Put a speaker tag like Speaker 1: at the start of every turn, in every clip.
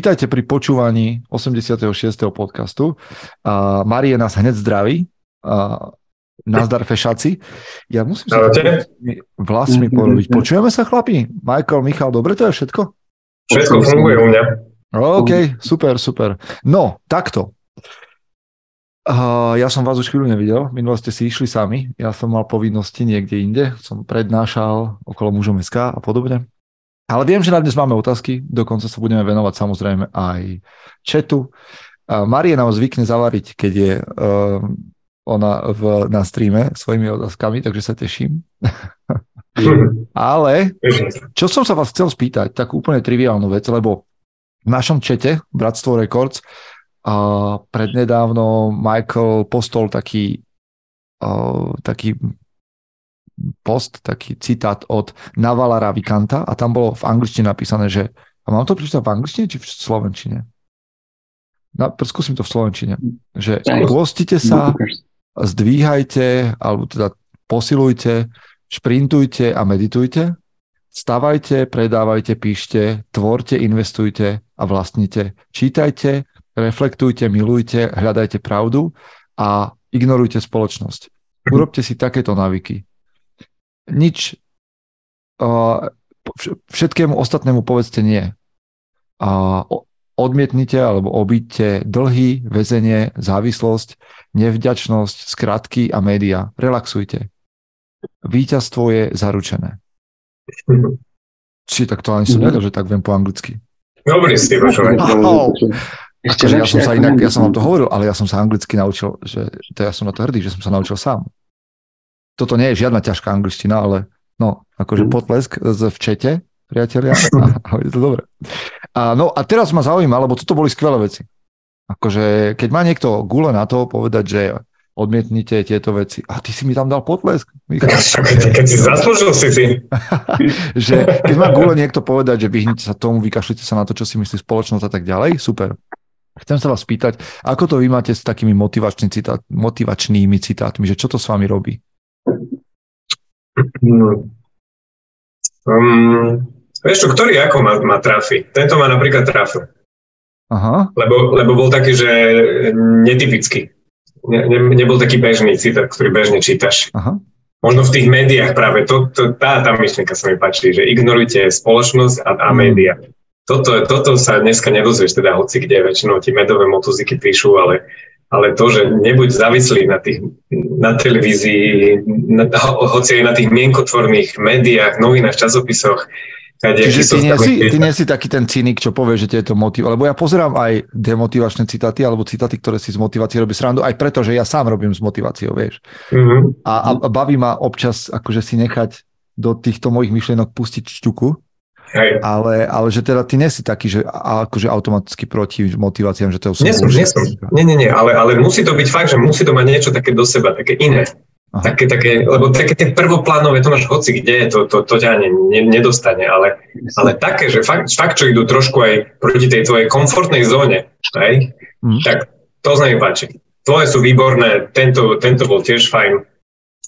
Speaker 1: Vítajte pri počúvaní 86. podcastu. Uh, Marie nás hneď zdraví. Uh, nazdar fešaci. Ja musím sa vlastmi porobiť. Počujeme sa, chlapi? Michael, Michal, dobre to je všetko?
Speaker 2: Všetko funguje u mňa.
Speaker 1: OK, super, super. No, takto. Uh, ja som vás už chvíľu nevidel, minulo ste si išli sami, ja som mal povinnosti niekde inde, som prednášal okolo mužom SK a podobne. Ale viem, že na dnes máme otázky, dokonca sa budeme venovať samozrejme aj chatu. Marie nám zvykne zavariť, keď je uh, ona v, na streame svojimi otázkami, takže sa teším. Ale čo som sa vás chcel spýtať, tak úplne triviálnu vec, lebo v našom čete Bratstvo Records a prednedávno Michael postol taký, uh, taký post, taký citát od Navala Ravikanta a tam bolo v angličtine napísané, že a mám to prečítať v angličtine či v slovenčine? Na, skúsim to v slovenčine. Že pôstite sa, zdvíhajte, alebo teda posilujte, šprintujte a meditujte, stavajte, predávajte, píšte, tvorte, investujte a vlastnite. Čítajte, reflektujte, milujte, hľadajte pravdu a ignorujte spoločnosť. Mhm. Urobte si takéto návyky. Nič, všetkému ostatnému povedzte nie. Odmietnite alebo obíďte dlhy, väzenie, závislosť, nevďačnosť, skratky a média. Relaxujte. Výťazstvo je zaručené. Či tak to ani som vedel, že tak viem po anglicky.
Speaker 2: Dobrý si,
Speaker 1: ešte akože ja som sa inak, ja som vám to hovoril, ale ja som sa anglicky naučil, že to ja som na to hrdý, že som sa naučil sám. Toto nie je žiadna ťažká angličtina, ale no, akože mm. potlesk v čete, priatelia, je to dobre. A, no a teraz ma zaujíma, lebo toto boli skvelé veci. Akože keď má niekto gule na to povedať, že odmietnite tieto veci. A ty si mi tam dal potlesk.
Speaker 2: Keď si zaslúžil si si.
Speaker 1: že keď má gule niekto povedať, že vyhnite sa tomu, vykašlite sa na to, čo si myslí spoločnosť a tak ďalej, super. Chcem sa vás spýtať, ako to vy máte s takými citát, motivačnými citátmi, že čo to s vami robí?
Speaker 2: Um, vieš čo, ktorý ako ma, ma trafi? Tento ma napríklad trafil. Aha. Lebo, lebo bol taký, že netypický. Ne, ne, nebol taký bežný citát, ktorý bežne čítaš. Aha. Možno v tých médiách práve to, to, tá, tá myšlienka sa mi páči, že ignorujte spoločnosť a, a hmm. médiá toto, toto sa dneska nedozvieš teda hoci kde, väčšinou ti medové motoziky píšu, ale, ale to, že nebuď závislý na, tých, na televízii, na, hoci aj na tých mienkotvorných médiách, novinách, časopisoch,
Speaker 1: Kade, Čiže ty nie, si, ty nie si taký ten cynik, čo povie, že ti je to motiv. Lebo ja pozerám aj demotivačné citáty, alebo citáty, ktoré si z motivácie robí srandu, aj preto, že ja sám robím s motiváciou, vieš. Mm-hmm. A, a baví ma občas akože si nechať do týchto mojich myšlienok pustiť šťuku, Hej. Ale, ale že teda ty nesi taký, že akože automaticky proti motiváciám, že to
Speaker 2: Nie som, nie som. Nie, nie, nie, ale, ale musí to byť fakt, že musí to mať niečo také do seba, také iné. Aha. Také, také, lebo také tie prvoplánové, to máš hoci kde, to, to, to ťa ne, ne, nedostane, ale, ale také, že fakt, fakt, čo idú trošku aj proti tej tvojej komfortnej zóne, hej, mm. tak to sa mi páči. Tvoje sú výborné, tento, tento bol tiež fajn,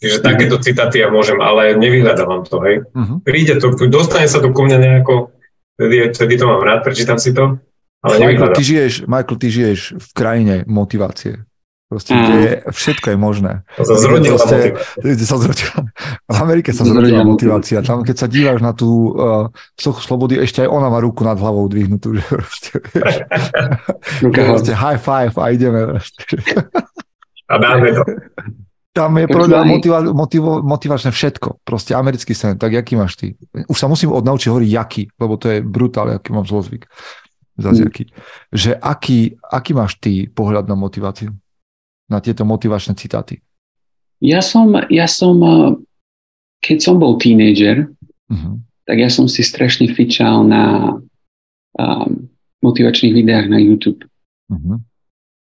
Speaker 2: Čiže takéto citáty ja môžem, ale nevyhľadávam to, hej. Uh-huh. Príde to, dostane sa to ku mne nejako, vtedy, vtedy to mám rád, prečítam si to, ale
Speaker 1: Michael, ty žiješ, Michael, ty žiješ v krajine motivácie. Proste, mm. kde je, všetko je možné.
Speaker 2: To sa zrodila proste,
Speaker 1: sa zrodila, v Amerike sa zrodila motivácia. Tam, keď sa díváš na tú uh, sochu slobody, ešte aj ona má ruku nad hlavou dvihnutú. Že proste, proste high five a ideme.
Speaker 2: a dáme to.
Speaker 1: Tam je podľa motiva, motivo, motivačné všetko. Proste americký sen. Tak jaký máš ty? Už sa musím odnaučiť hovoriť jaký, lebo to je brutál, aký mám zlozvyk. Zase mm. aký. Že aký, aký máš ty pohľad na motiváciu? Na tieto motivačné citáty?
Speaker 3: Ja som, ja som keď som bol tínejdžer, uh-huh. tak ja som si strašne fičal na um, motivačných videách na YouTube. Uh-huh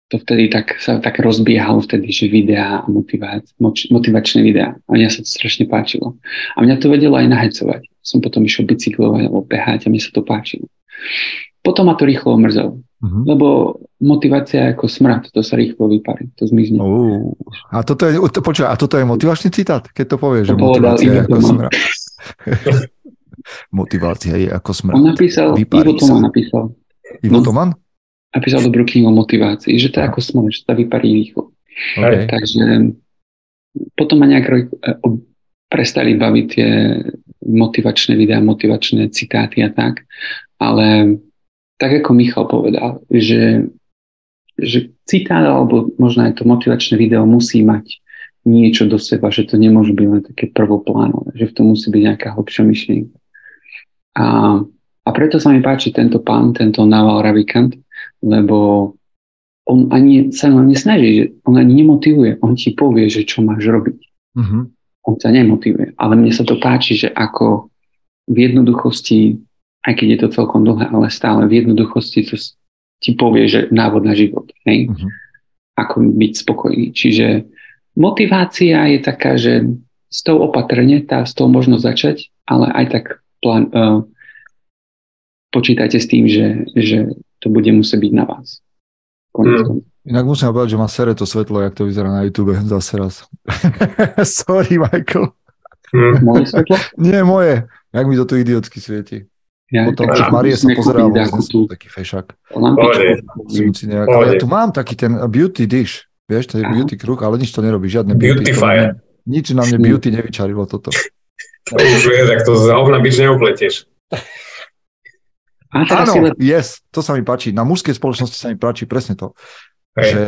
Speaker 3: to vtedy tak, sa tak rozbiehalo vtedy, že videá a motivač, motivačné videá. A mňa sa to strašne páčilo. A mňa to vedelo aj nahecovať. Som potom išiel bicyklovať alebo behať a mne sa to páčilo. Potom ma to rýchlo omrzelo. Uh-huh. Lebo motivácia ako smrad, to sa rýchlo vyparí, to zmizne.
Speaker 1: Uh, a, toto je, to, počúva, a toto je motivačný citát, keď to povieš, to že motivácia je ako smrad. motivácia je ako smrad.
Speaker 3: On napísal, Vyparí Ivo to napísal.
Speaker 1: Ivo no, Toman?
Speaker 3: Napísal dobrú knihu o motivácii, že to je ako smole, že sa vyparí rýchlo. Okay. Takže potom ma nejak e, prestali baviť tie motivačné videá, motivačné citáty a tak, ale tak ako Michal povedal, že, že citát alebo možno aj to motivačné video musí mať niečo do seba, že to nemôže byť len také prvoplánové, že v tom musí byť nejaká hlbšia myšlienka. A, a preto sa mi páči tento pán, tento Naval Ravikant, lebo on ani sa len nesnaží, že on ani nemotivuje, on ti povie, že čo máš robiť. Mm-hmm. On sa nemotivuje, ale mne sa to páči, že ako v jednoduchosti, aj keď je to celkom dlhé, ale stále v jednoduchosti to ti povie, že návod na život, hej? Mm-hmm. Ako byť spokojný. Čiže Motivácia je taká, že s tou opatrne, tá, s tou možno začať, ale aj tak plán, uh, počítajte s tým, že, že to bude musieť byť na vás.
Speaker 1: Mm. Inak musím povedať, že má sere to svetlo, jak to vyzerá na YouTube zase raz. Sorry, Michael.
Speaker 3: Mm. Moje svetlo?
Speaker 1: Nie, moje. Jak mi to tu idiotsky svieti. Ja, Potom, keď Marie sa pozerá, vlastne taký fešak. Nejak, ale ja tu mám taký ten beauty dish. Vieš, to je Aha. beauty kruh, ale nič to nerobí, žiadne beauty.
Speaker 2: Beautifier.
Speaker 1: Nič na mne beauty nevyčarilo toto.
Speaker 2: To už vieš, tak to z hovna byč neupletieš.
Speaker 1: Áno, si... yes, to sa mi páči. Na mužskej spoločnosti sa mi páči presne to, Hej. že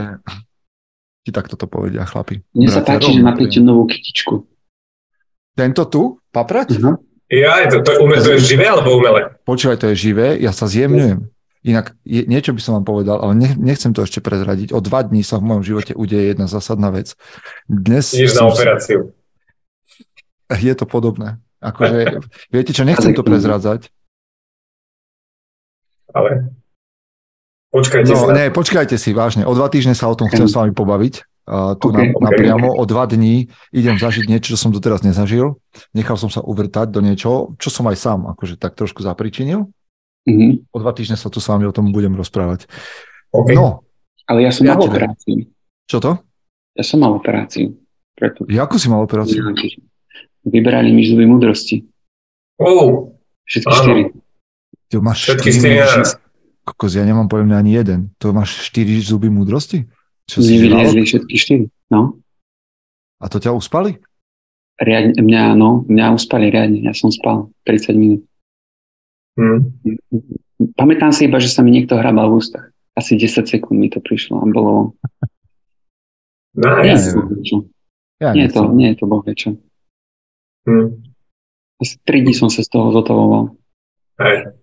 Speaker 1: ti takto to povedia chlapi.
Speaker 3: Mne sa páči, že napíte novú kytičku.
Speaker 1: Tento tu? Paprať?
Speaker 2: Uh-huh. Ja, to, to, ume, to je živé alebo umelé?
Speaker 1: Počúvaj, to je živé, ja sa zjemňujem. Inak je, niečo by som vám povedal, ale nechcem to ešte prezradiť. O dva dní sa v mojom živote udeje jedna zásadná vec.
Speaker 2: Dnes Ideš na operáciu.
Speaker 1: Je to podobné. Akože, viete čo, nechcem to prezradzať.
Speaker 2: Ale počkajte
Speaker 1: no, si. Ne, počkajte si, vážne. O dva týždne sa o tom chcem s vami pobaviť. Uh, tu okay, na, okay. napriamo o dva dní idem zažiť niečo, čo som doteraz nezažil. Nechal som sa uvrtať do niečoho, čo som aj sám akože tak trošku zapričinil. Mm-hmm. O dva týždne sa tu s vami o tom budem rozprávať.
Speaker 3: Okay. No. Ale ja som mal operáciu.
Speaker 1: Čo to?
Speaker 3: Ja som mal operáciu. Preto.
Speaker 1: Ako si mal operáciu?
Speaker 3: Vyberali mi zuby múdrosti.
Speaker 2: Oh.
Speaker 3: Všetky štyri.
Speaker 1: Ty máš Všetky štyri. Kokos, ja nemám poviem ani jeden. To máš štyri zuby múdrosti?
Speaker 3: Čo si všetky štyri, no.
Speaker 1: A to ťa uspali?
Speaker 3: Riadne, mňa, no, mňa uspali riadne. Ja som spal 30 minút. Hmm. Pamätám si iba, že sa mi niekto hrabal v ústach. Asi 10 sekúnd mi to prišlo a bolo...
Speaker 2: No,
Speaker 3: nie, to, ja nie, je to, nie je to boh čo. Hmm. Asi 3 dní som sa z toho zotavoval.
Speaker 2: Hej.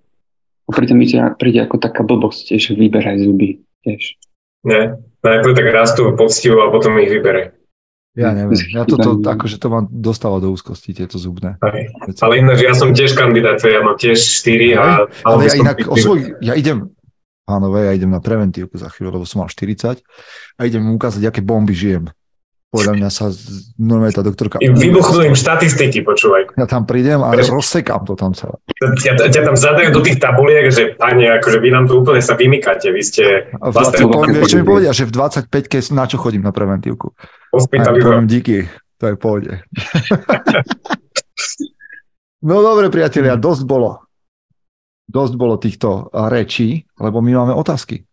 Speaker 3: A pritom mi príde ako taká blbosť, že vyberaj zuby. Tiež.
Speaker 2: Nie, najprv tak rastú poctivo a potom ich vyberaj.
Speaker 1: Ja neviem. Ja toto, akože to mám dostáva do úzkosti, tieto zubné.
Speaker 2: Aj. Ale ináč, ja som tiež kandidát, ja mám tiež 4 a...
Speaker 1: Ale ja inak o svoj, ja idem, pánové, ja idem na preventívku za chvíľu, lebo som mal 40 a idem mu ukázať, aké bomby žijem. Podľa mňa sa normálne tá doktorka...
Speaker 2: Vybuchnú im štatistiky, počúvaj.
Speaker 1: Ja tam prídem a Preš... rozsekám to tam celé.
Speaker 2: Ťa, ťa tam zadajú do tých tabuliek, že pani, akože vy nám tu úplne sa vymykáte, vy ste...
Speaker 1: A v 20, poviem, čo mi povedia, že v 25-ke na čo chodím na preventívku. Poviem díky, to je v pohode. no dobre, priatelia, dosť bolo. Dosť bolo týchto rečí, lebo my máme otázky.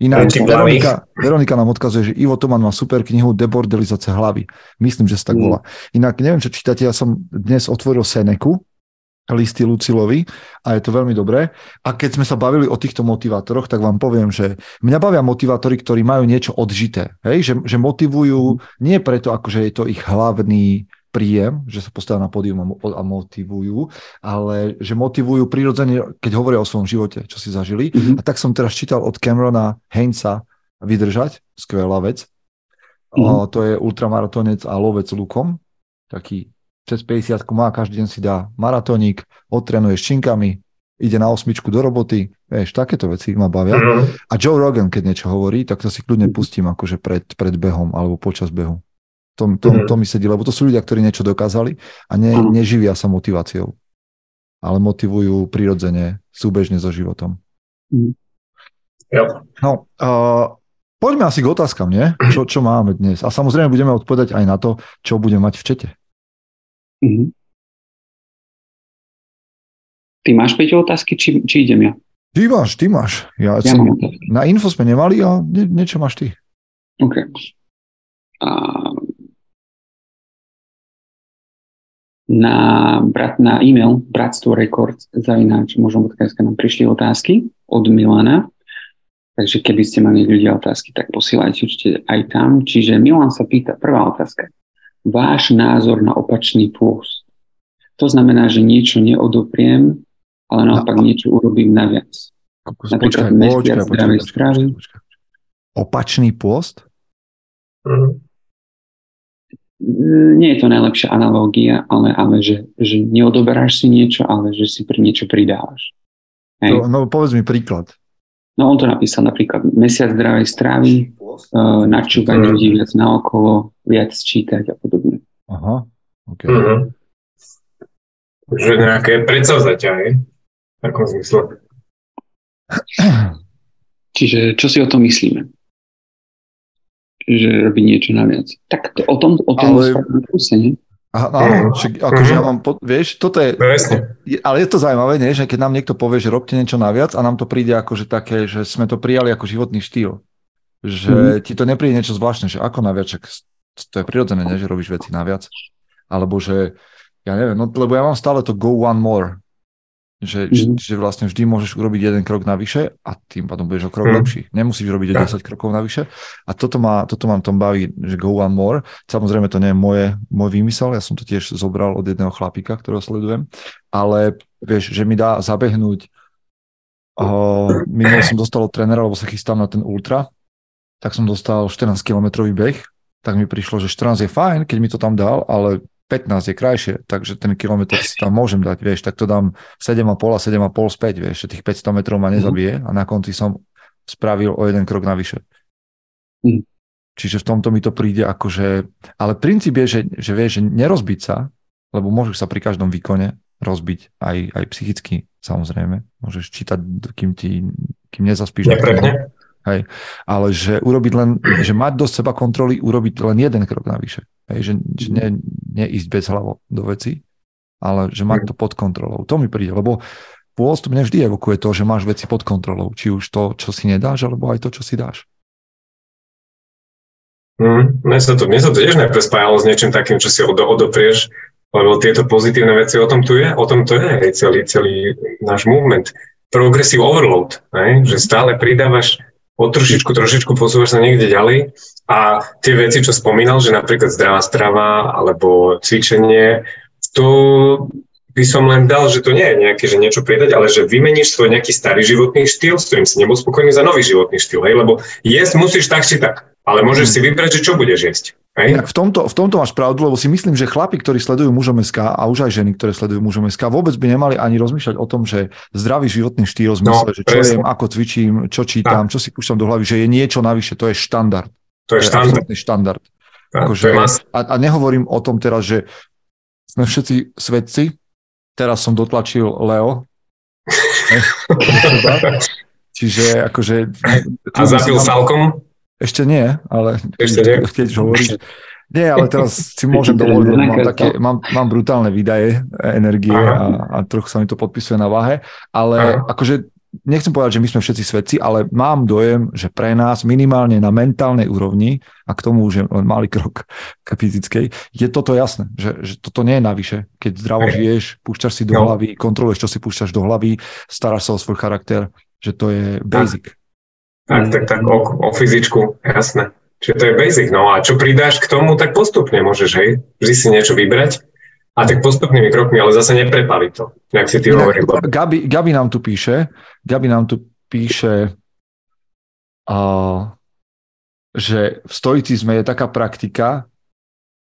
Speaker 1: Ináč Veronika, Veronika nám odkazuje, že Ivo Toman má super knihu Debordelizace hlavy. Myslím, že sa tak mm. volá. Inak neviem, čo čítate, ja som dnes otvoril Seneku, listy Lucilovi a je to veľmi dobré. A keď sme sa bavili o týchto motivátoroch, tak vám poviem, že mňa bavia motivátori, ktorí majú niečo odžité. Hej? Že, že motivujú mm. nie preto, akože je to ich hlavný príjem, že sa postavia na pódium a motivujú, ale že motivujú prirodzene, keď hovoria o svojom živote, čo si zažili. Mm-hmm. A tak som teraz čítal od Camerona Heinza Vydržať, skvelá vec. Mm-hmm. to je ultramaratonec a lovec lukom, taký cez 50 má, každý deň si dá maratónik, odtrenuje s činkami, ide na osmičku do roboty, vieš, takéto veci ma bavia. Mm-hmm. A Joe Rogan, keď niečo hovorí, tak to si kľudne mhm. pustím akože pred, pred behom alebo počas behu. To, to, mm-hmm. to mi sedí, lebo to sú ľudia, ktorí niečo dokázali a ne, mm-hmm. neživia sa motiváciou, ale motivujú prirodzene, súbežne so životom. Mm-hmm. No, uh, poďme asi k otázkam, nie? Čo, čo máme dnes? A samozrejme budeme odpovedať aj na to, čo budeme mať v čete. Mm-hmm.
Speaker 3: Ty máš 5 otázky, či, či idem ja?
Speaker 1: Ty máš, ty máš. Ja, ja som, na info sme nemali a nie, niečo máš ty.
Speaker 3: OK. A na, brat, na e-mail bratstvo records zavináč možno nám prišli otázky od Milana. Takže keby ste mali ľudia otázky, tak posílajte určite aj tam. Čiže Milan sa pýta, prvá otázka. Váš názor na opačný pôst. To znamená, že niečo neodopriem, ale naopak no. niečo urobím naviac. Napríklad mesiac zdravej stravy.
Speaker 1: Opačný pôst?
Speaker 3: Mm. Nie je to najlepšia analógia, ale, ale že, že neodoberáš si niečo, ale že si pri niečo pridávaš.
Speaker 1: Hej. No, no povedz mi príklad.
Speaker 3: No on to napísal napríklad mesiac zdravej stravy, uh, načúvať mm. ľudí viac naokolo, viac čítať a podobne.
Speaker 1: Aha, okay. Mm-hmm.
Speaker 2: Že nejaké predsavzatia, hej? V takom zmysle.
Speaker 3: Čiže čo si o tom myslíme? Že robiť niečo naviac. Tak to, o tom, o tom Ale... kuse, nie?
Speaker 1: Aha, áno, však, akože ja mám, pod, vieš, toto je, no, ale je to zaujímavé, nie, že keď nám niekto povie, že robte niečo naviac a nám to príde akože také, že sme to prijali ako životný štýl. Že mm. ti to nepríde niečo zvláštne, že ako naviac, čak, to je prirodzené, nie, že robíš veci naviac. Alebo že, ja neviem, no, lebo ja mám stále to go one more. Že, mm. že, vlastne vždy môžeš urobiť jeden krok navyše a tým pádom budeš o krok mm. lepší. Nemusíš robiť o 10 krokov navyše. A toto ma, toto ma tom baví, že go one more. Samozrejme to nie je moje, môj výmysel, ja som to tiež zobral od jedného chlapika, ktorého sledujem, ale vieš, že mi dá zabehnúť uh, minul som dostal od trénera, lebo sa chystám na ten ultra, tak som dostal 14 kilometrový beh, tak mi prišlo, že 14 je fajn, keď mi to tam dal, ale 15 je krajšie, takže ten kilometr si tam môžem dať, vieš, tak to dám 7,5 a 7,5 späť, vieš, že tých 500 metrov ma nezabije a na konci som spravil o jeden krok navyše. Mm. Čiže v tomto mi to príde ako, že... Ale princíp je, že, že vieš, že nerozbiť sa, lebo môžeš sa pri každom výkone rozbiť aj, aj psychicky, samozrejme. Môžeš čítať, kým, ti, kým nezaspíš.
Speaker 2: Neprepne.
Speaker 1: Hej. Ale že urobiť len, že mať dosť seba kontroly, urobiť len jeden krok navyše. Hej. Že, že ne, neísť bez hlavo do veci, ale že mať to pod kontrolou. To mi príde, lebo pôst mne vždy evokuje to, že máš veci pod kontrolou. Či už to, čo si nedáš, alebo aj to, čo si dáš.
Speaker 2: Mm, mne, sa to, mne sa to tiež neprespájalo s niečím takým, čo si od, odoprieš, lebo tieto pozitívne veci o tom tu je, o tom to je celý, celý náš movement. Progressive overload, hej? že stále pridávaš o trošičku, trošičku posúvaš sa niekde ďalej a tie veci, čo spomínal, že napríklad zdravá strava alebo cvičenie, to by som len dal, že to nie je nejaké, že niečo pridať, ale že vymeníš svoj nejaký starý životný štýl, s ktorým si nebol spokojný za nový životný štýl, hej? lebo jesť musíš tak či tak, ale môžeš si vybrať, že čo budeš jesť. Hej?
Speaker 1: Tak v tomto, v tomto máš pravdu, lebo si myslím, že chlapi, ktorí sledujú mužom SK a už aj ženy, ktoré sledujú mužom SK, vôbec by nemali ani rozmýšľať o tom, že zdravý životný štýl, zmysle, no, že čo jem, ako cvičím, čo čítam, tak. čo si púšťam do hlavy, že je niečo navyše, to je štandard.
Speaker 2: To je, to je štandard.
Speaker 1: štandard. Tak, akože, a, a nehovorím o tom teraz, že sme všetci svedci, teraz som dotlačil Leo. Čiže akože...
Speaker 2: A zabil Salkom?
Speaker 1: Ešte nie, ale
Speaker 2: Ešte nie.
Speaker 1: keď hovoríš. Nie, ale teraz si môžem dovoliť, lebo mám, také, mám, mám brutálne výdaje energie a, a trochu sa mi to podpisuje na váhe, ale Aha. akože nechcem povedať, že my sme všetci svedci, ale mám dojem, že pre nás minimálne na mentálnej úrovni, a k tomu už je len malý krok k fyzickej, je toto jasné, že, že toto nie je navyše. Keď zdravo žiješ, púšťaš si do no. hlavy, kontroluješ, čo si púšťaš do hlavy, staráš sa o svoj charakter, že to je basic.
Speaker 2: Tak, tak, tak, o, o fyzičku, jasné. Čiže to je basic. No a čo pridáš k tomu, tak postupne môžeš, hej, vždy si niečo vybrať a tak postupnými krokmi, ale zase neprepali to, jak si ty hovoril.
Speaker 1: Gabi, Gabi nám tu píše, Gabi nám tu píše, uh, že v stoicizme je taká praktika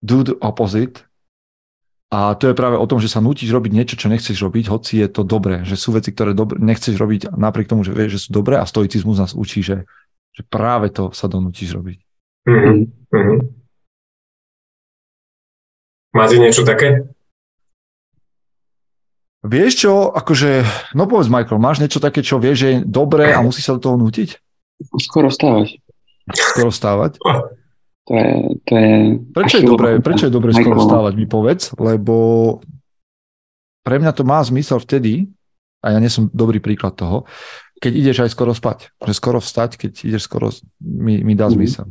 Speaker 1: do the opposite a to je práve o tom, že sa nutíš robiť niečo, čo nechceš robiť, hoci je to dobré, že sú veci, ktoré dobre, nechceš robiť napriek tomu, že vieš, že sú dobré a stoicizmus nás učí, že, že práve to sa donútiš robiť. Mm-hmm. Mm-hmm.
Speaker 2: Máte niečo také?
Speaker 1: Vieš čo, akože, no povedz Michael, máš niečo také, čo vieš, že je dobré a musí sa do toho nutiť?
Speaker 3: Skoro stávať.
Speaker 1: Skoro stávať?
Speaker 3: To je, to je
Speaker 1: prečo, je dobré, prečo je dobré skoro stávať, mi povedz, lebo pre mňa to má zmysel vtedy, a ja nie som dobrý príklad toho, keď ideš aj skoro spať. Že skoro vstať, keď ideš skoro, mi, mi dá mm-hmm. zmysel.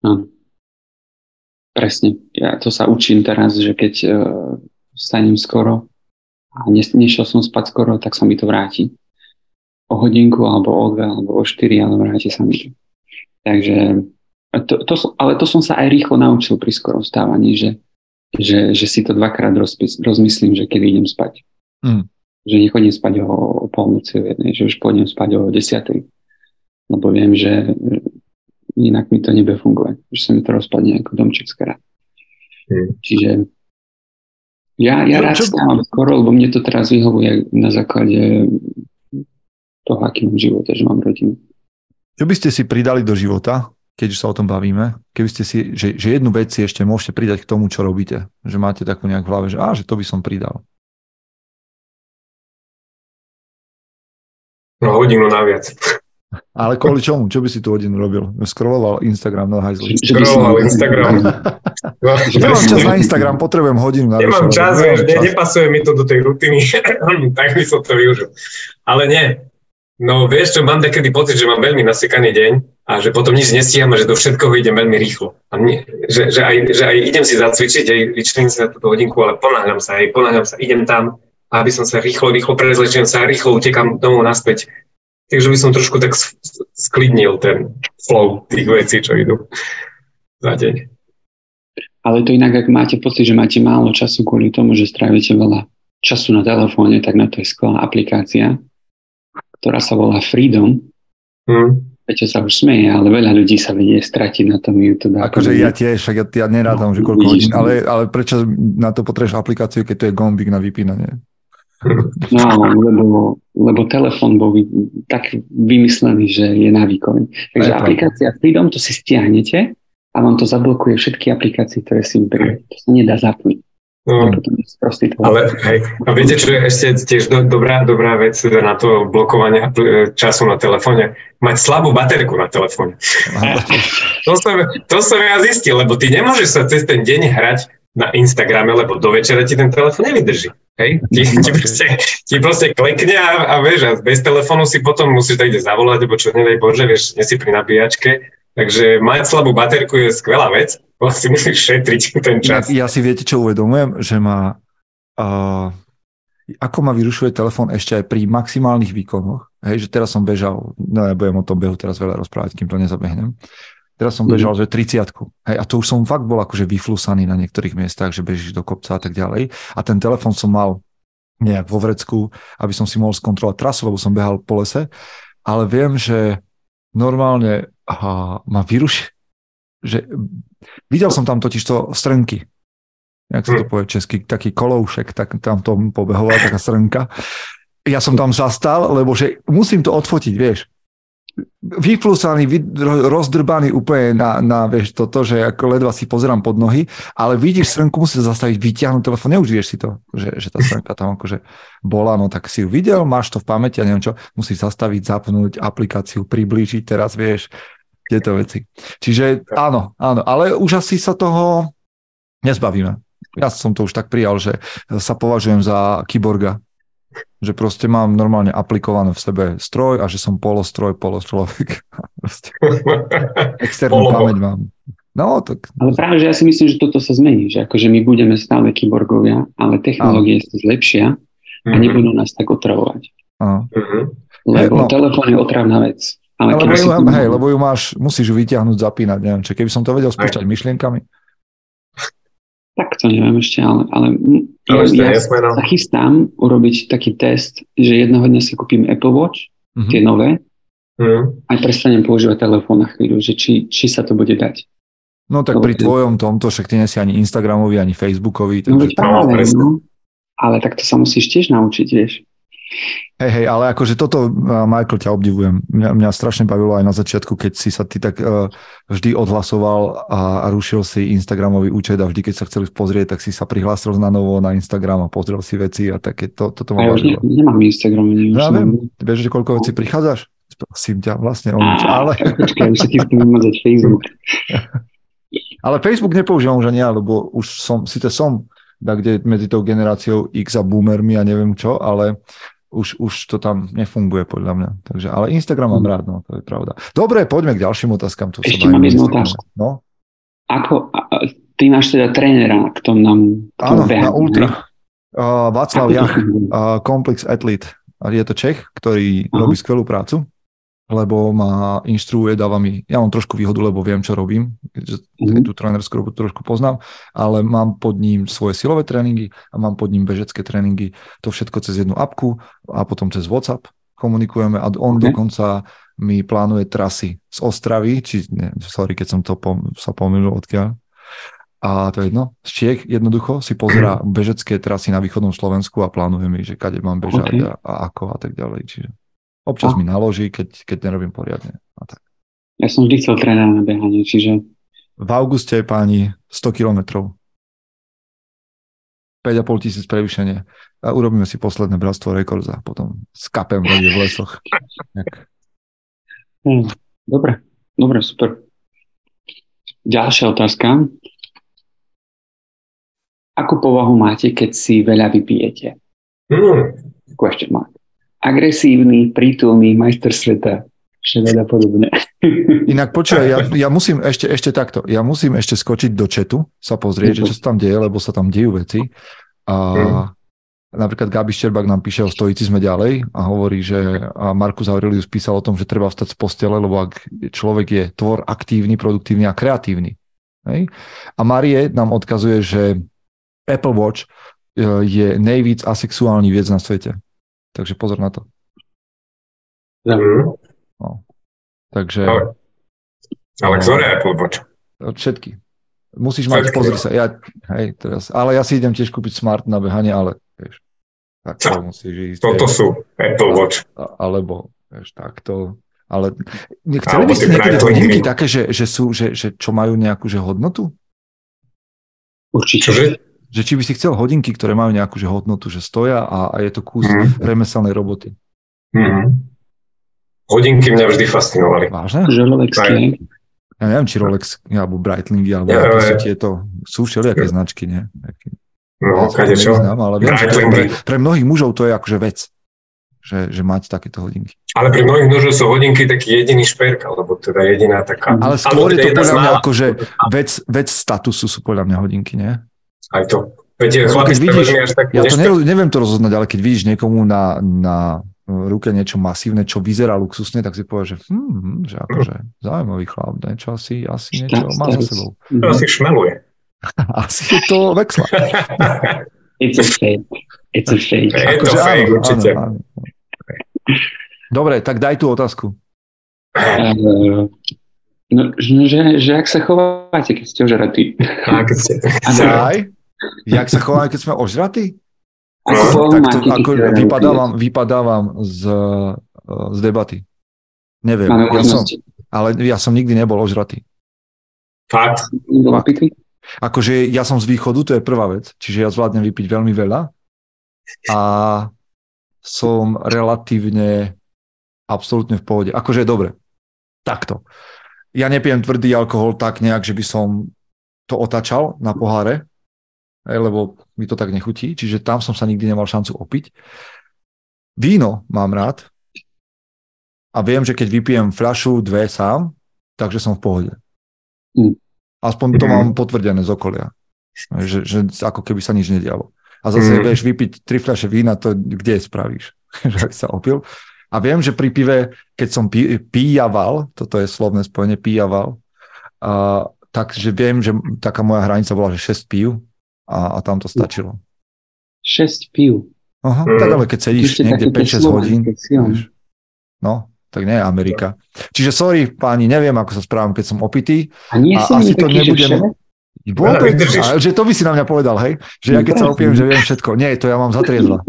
Speaker 3: No. Presne. Ja to sa učím teraz, že keď uh, vstanem skoro a nešiel som spať skoro, tak sa mi to vráti. O hodinku, alebo o dve, alebo o štyri, ale vráti sa mi to. Takže, to, to, ale to som sa aj rýchlo naučil pri skorom vstávaní, že, že, že si to dvakrát rozpis, rozmyslím, že kedy idem spať. Mm. Že nechodím spať o, o polnoci o jednej, že už pôjdem spať o desiatej. Lebo viem, že inak mi to nebude fungovať, že sa mi to rozpadne ako domček skoro. Hmm. Čiže ja, ja rád stávam skoro, lebo mne to teraz vyhovuje na základe toho, aký mám život, že mám rodinu.
Speaker 1: Čo by ste si pridali do života, keď sa o tom bavíme? Keby ste si, že, že jednu vec si ešte môžete pridať k tomu, čo robíte. Že máte takú nejak v hlave, že, á, že to by som pridal.
Speaker 2: No hodinu naviac.
Speaker 1: Ale kvôli čomu? Čo by si tu hodinu robil? Scrolloval Instagram na hajzli.
Speaker 2: Scrolloval Instagram.
Speaker 1: No, Nemám čas na Instagram, potrebujem hodinu na
Speaker 2: Nemám čas, vieš, ne, nepasuje mi to do tej rutiny, tak by som to využil. Ale nie. No vieš čo, mám takedy pocit, že mám veľmi nasekaný deň a že potom nič nestíham a že do všetkoho idem veľmi rýchlo. A nie, že, že, aj, že aj idem si zacvičiť, aj vyčlením si na túto hodinku, ale ponáhľam sa, aj ponáhľam sa, idem tam, aby som sa rýchlo, rýchlo prezlečil sa, rýchlo utekam domov naspäť Takže by som trošku tak sklidnil ten flow tých vecí, čo idú za deň.
Speaker 3: Ale to inak, ak máte pocit, že máte málo času kvôli tomu, že strávite veľa času na telefóne, tak na to je skvelá aplikácia, ktorá sa volá Freedom. Hmm. Peťo sa už smeje, ale veľa ľudí sa vedie stratiť na tom YouTube.
Speaker 1: Akože ja tiež, však ja, ja nerádam, no, že koľko hodín, ale, ale prečo na to potrebuješ aplikáciu, keď to je gombík na vypínanie?
Speaker 3: No áno, lebo, lebo telefón bol tak vymyslený, že je návykový. Takže Aj, aplikácia Freedom, to si stiahnete a vám to zablokuje všetky aplikácie, ktoré si vyberiete. To sa nedá zapnúť. No,
Speaker 2: ale hej, a viete, čo je ešte tiež do, dobrá, dobrá vec na to blokovanie času na telefóne? Mať slabú baterku na telefóne. to, som, to som ja zistil, lebo ty nemôžeš sa cez ten deň hrať na Instagrame, lebo do večera ti ten telefon nevydrží. Hej? Ti, ti, proste, ti proste klekne a, a vieš, a bez telefónu si potom musíš ide zavolať, lebo čo nedaj Bože, vieš, nie si pri nabíjačke. Takže mať slabú baterku je skvelá vec, bo si musíš šetriť ten čas.
Speaker 1: Ja, ja si viete, čo uvedomujem, že má uh, ako ma vyrušuje telefón ešte aj pri maximálnych výkonoch. Hej, že teraz som bežal, no ja budem o tom behu teraz veľa rozprávať, kým to nezabehnem. Teraz som bežal, mm. že 30 Hej, a to už som fakt bol akože vyflusaný na niektorých miestach, že bežíš do kopca a tak ďalej. A ten telefon som mal nejak vo vrecku, aby som si mohol skontrolovať trasu, lebo som behal po lese. Ale viem, že normálne aha, ma vyruši, že videl som tam totiž to strnky, jak sa to hm. povie česky, taký koloušek, tak tam to pobehovala taká strnka. Ja som tam zastal, lebo že musím to odfotiť, vieš vyflusaný, vy, rozdrbaný úplne na, na vieš, toto, že ako ledva si pozerám pod nohy, ale vidíš srnku, musíš zastaviť, vyťahnuť telefón, neužiješ si to, že, že tá srnka tam akože bola, no tak si ju videl, máš to v pamäti a neviem čo, musíš zastaviť, zapnúť aplikáciu, priblížiť, teraz vieš, tieto veci. Čiže áno, áno, ale už asi sa toho nezbavíme. Ja som to už tak prijal, že sa považujem za kyborga, že proste mám normálne aplikované v sebe stroj a že som polostroj, polostrovek. Externú pamäť mám. No, tak...
Speaker 3: Ale práve, že ja si myslím, že toto sa zmení, že akože my budeme stále kyborgovia, ale technológie sa zlepšia a mhm. nebudú nás tak otravovať. Aha. Mhm. Lebo no. telefón je otravná vec.
Speaker 1: Ale lebo, ju, hej, lebo ju máš, musíš ju vyťahnuť, zapínať, neviem, či keby som to vedel spúšťať myšlienkami.
Speaker 3: Tak to neviem ešte, ale, ale ja, ja sa chystám urobiť taký test, že jednoho dňa si kúpim Apple Watch, uh-huh. tie nové, uh-huh. aj prestanem používať telefón na chvíľu, že či, či sa to bude dať.
Speaker 1: No tak pri tvojom tomto, však ty nesi ani Instagramový, ani Facebookový.
Speaker 3: No, takže... No, práve, no, ale tak to sa musíš tiež naučiť, vieš.
Speaker 1: Hej, hej, ale akože toto, Michael, ťa obdivujem. Mňa, mňa strašne bavilo aj na začiatku, keď si sa ty tak uh, vždy odhlasoval a, a rušil si Instagramový účet a vždy, keď sa chceli pozrieť, tak si sa prihlásil na novo na Instagram a pozrel si veci a také, to, toto ma
Speaker 3: ja bavilo. Ne, nemám Instagram. Neviem,
Speaker 1: ja viem, vieš, že koľko vecí prichádzaš? Prosím ťa, vlastne o nič, ale...
Speaker 3: Počkaj, už si ti Facebook.
Speaker 1: ale Facebook nepoužívam už ani ja, lebo už som, síce som, kde medzi tou generáciou X a boomermi a neviem čo, ale už, už to tam nefunguje podľa mňa. Takže, ale Instagram mám mm. rád, no, to je pravda. Dobre, poďme k ďalším otázkam. Tu
Speaker 3: Ešte mám jednu otázku. No? Ako, ty máš teda trénera, kto nám...
Speaker 1: Áno, na Ultra. Uh, Václav Jach, uh, Complex Athlete. Je to Čech, ktorý uh-huh. robí skvelú prácu lebo ma inštruuje, dáva mi, ja mám trošku výhodu, lebo viem, čo robím, keďže mm-hmm. tú trénerskú robotu trošku poznám, ale mám pod ním svoje silové tréningy a mám pod ním bežecké tréningy, to všetko cez jednu apku a potom cez WhatsApp komunikujeme a on okay. dokonca mi plánuje trasy z Ostravy, či, ne, sorry, keď som to pom- sa pomýlil odkiaľ, a to je jedno, z Čiech jednoducho si pozera bežecké trasy na východnom Slovensku a plánuje mi, že kade mám bežať okay. a, a ako a tak ďalej. Čiže Občas a. mi naloží, keď, keď nerobím poriadne. A tak.
Speaker 3: Ja som vždy chcel trénera na behanie, čiže...
Speaker 1: V auguste, páni, 100 kilometrov. 5,5 tisíc prevýšenie. A urobíme si posledné bratstvo Records a potom skapem v lesoch.
Speaker 3: Hm, dobre, dobre, super. Ďalšia otázka. Akú povahu máte, keď si veľa vypijete? Mm. Question mark agresívny, prítomný majster sveta a podobne.
Speaker 1: Inak počúvaj, ja, ja musím ešte, ešte takto, ja musím ešte skočiť do četu, sa pozrieť, že čo sa tam deje, lebo sa tam dejú veci. A mm. napríklad Gabi Šterbak nám píše o stoicizme ďalej a hovorí, že a Markus Aurelius písal o tom, že treba vstať z postele, lebo ak človek je tvor aktívny, produktívny a kreatívny. Hej? A Marie nám odkazuje, že Apple Watch e, je nejvíc asexuálny vec na svete. Takže pozor na to.
Speaker 2: Mm.
Speaker 1: No. Takže...
Speaker 2: Ale, ale ktoré Apple Watch?
Speaker 1: Všetky. Musíš mať, pozri sa, ja, hej, teraz, ale ja si idem tiež kúpiť smart na behanie, ale vieš, tak to musíš ísť.
Speaker 2: Toto vieš, sú Apple Watch.
Speaker 1: A, alebo, vieš, takto, ale chceli by ste niekedy hodinky také, že, že sú, že, že čo majú nejakú že hodnotu?
Speaker 3: Určite. Čože?
Speaker 1: Že či by si chcel hodinky, ktoré majú nejakú že hodnotu, že stoja a, a je to kus mm. remeselnej roboty.
Speaker 2: Mm. Hodinky mňa vždy fascinovali.
Speaker 1: Vážne?
Speaker 3: Že Rolexky.
Speaker 1: Ja neviem, či Rolex, alebo Breitlingy, alebo ja, aké sú tieto, sú všelijaké ja. značky, nie?
Speaker 2: No, ja čo?
Speaker 1: Nevyznám, ale viem, že pre, pre mnohých mužov to je akože vec, že, že mať takéto hodinky.
Speaker 2: Ale pre mnohých mužov sú hodinky taký jediný šperk, alebo teda jediná taká...
Speaker 1: Ale skôr je to podľa mňa akože vec, vec statusu sú podľa mňa hodinky, nie?
Speaker 2: Aj to. Veď, no, keď vidíš, až tak
Speaker 1: ja to neviem, neviem to rozoznať, ale keď vidíš niekomu na, na ruke niečo masívne, čo vyzerá luxusne, tak si povieš, že, hm, hm že akože zaujímavý chlap, niečo asi, asi niečo má za sebou.
Speaker 2: To asi šmeluje.
Speaker 1: asi je to vexla.
Speaker 3: It's a fake. It's a fake.
Speaker 2: Je to akože fake, určite. Áno, áno.
Speaker 1: Dobre, tak daj tú otázku.
Speaker 3: Uh, no, že, že ak sa chováte, keď ste ožratí.
Speaker 2: A keď ste...
Speaker 1: Aj? Jak sa chováme, keď sme ožratí? No, tak to, ako vypadávam, vypadávam z, z debaty. Neviem. Ja som, ale ja som nikdy nebol ožratý.
Speaker 2: Fakt?
Speaker 1: Fakt. Akože ja som z východu, to je prvá vec. Čiže ja zvládnem vypiť veľmi veľa a som relatívne absolútne v pohode. Akože je dobre. Takto. Ja nepijem tvrdý alkohol tak nejak, že by som to otačal na poháre, lebo mi to tak nechutí, čiže tam som sa nikdy nemal šancu opiť. Víno mám rád a viem, že keď vypijem fľašu, dve sám, takže som v pohode. Mm. Aspoň to mám potvrdené z okolia. Že, že ako keby sa nič nedialo. A zase mm. vieš vypiť tri fľaše vína, to kde spravíš? že sa opil. A viem, že pri pive, keď som pí, píjaval, toto je slovné spojenie, píjaval, a, takže viem, že taká moja hranica bola, že 6 pív a, a tam to stačilo.
Speaker 3: 6 pív.
Speaker 1: Aha, mm. tak ale keď sedíš niekde 5-6 hodín, vieš, no, tak nie je Amerika. Čiže sorry, páni, neviem, ako sa správam, keď som opitý.
Speaker 3: A nie a asi to nebudem...
Speaker 1: Vôbec, a, že to by si na mňa povedal, hej? Že ja keď sa opiem, že viem všetko. Nie, to ja mám zatriezla.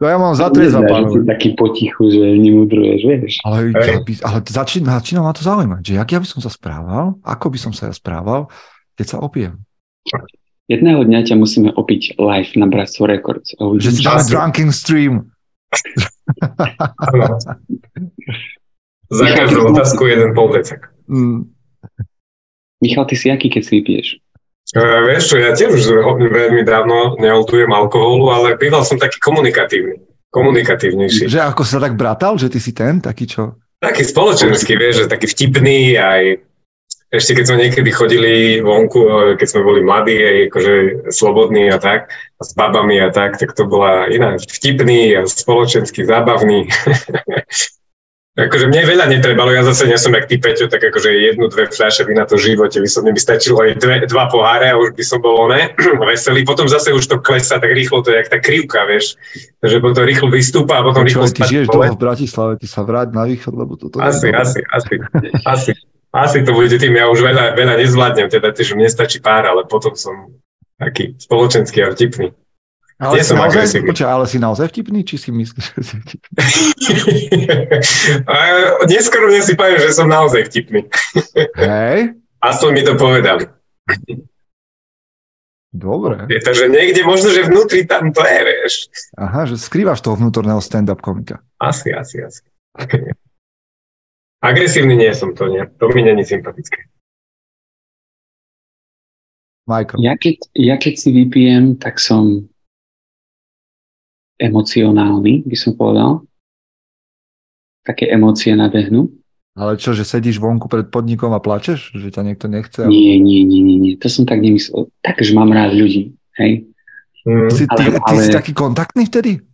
Speaker 1: To ja mám za triezva,
Speaker 3: pánovi. Taký potichu, že nemudruješ, vieš.
Speaker 1: Ale, ja by, ale začína, začína ma to zaujímať, že jak ja by som sa správal, ako by som sa ja správal, keď sa opiem.
Speaker 3: Jedného dňa ťa musíme opiť live na Bratstvo Records.
Speaker 1: Že si dáme drunken stream.
Speaker 2: Za každú otázku jeden poldecek. Mm.
Speaker 3: Michal, ty si aký, keď si vypiješ?
Speaker 2: Uh, vieš čo, ja tiež už veľmi dávno neoldujem alkoholu, ale býval som taký komunikatívny. Komunikatívnejší.
Speaker 1: Že ako sa tak bratal, že ty si ten, taký čo?
Speaker 2: Taký spoločenský, vieš, že taký vtipný aj ešte keď sme niekedy chodili vonku, keď sme boli mladí, aj akože slobodní a tak, a s babami a tak, tak to bola iná vtipný a spoločensky zábavný. akože mne veľa netrebalo, ja zase nie som jak ty Peťo, tak akože jednu, dve fľaše vína to živote by som, by stačilo aj dve, dva poháre a už by som bol oné, veselý. Potom zase už to klesá tak rýchlo, to je jak tá krivka, vieš. Takže potom rýchlo vystúpa a potom rýchlo
Speaker 1: Ty žiješ dlho v Bratislave, ty sa vráť na východ, lebo toto...
Speaker 2: Asi, asi, asi, asi. Asi to bude tým, ja už veľa, veľa nezvládnem, teda tiež mne stačí pár, ale potom som taký spoločenský a vtipný.
Speaker 1: Ale, Nie si som naozaj, poča, ale si naozaj vtipný, či si myslíš, že si vtipný?
Speaker 2: Neskoro mne si poviem, že som naozaj vtipný.
Speaker 1: Hej?
Speaker 2: Aspoň mi to povedali.
Speaker 1: Dobre.
Speaker 2: Je to, že niekde možno, že vnútri tam to je, vieš.
Speaker 1: Aha, že skrývaš toho vnútorného stand-up komika.
Speaker 2: Asi, asi, asi. Agresívny nie som to, nie. To mi není sympatické.
Speaker 1: Michael.
Speaker 3: Ja keď, ja keď si vypijem, tak som emocionálny, by som povedal. Také emócie nabehnú.
Speaker 1: Ale čo, že sedíš vonku pred podnikom a plačeš? Že ťa niekto nechce?
Speaker 3: Nie, nie, nie, nie, nie. To som tak nemyslel. Tak, že mám rád ľudí. Hej?
Speaker 1: Mm. Si, ty, ale, ty ale... si taký kontaktný vtedy?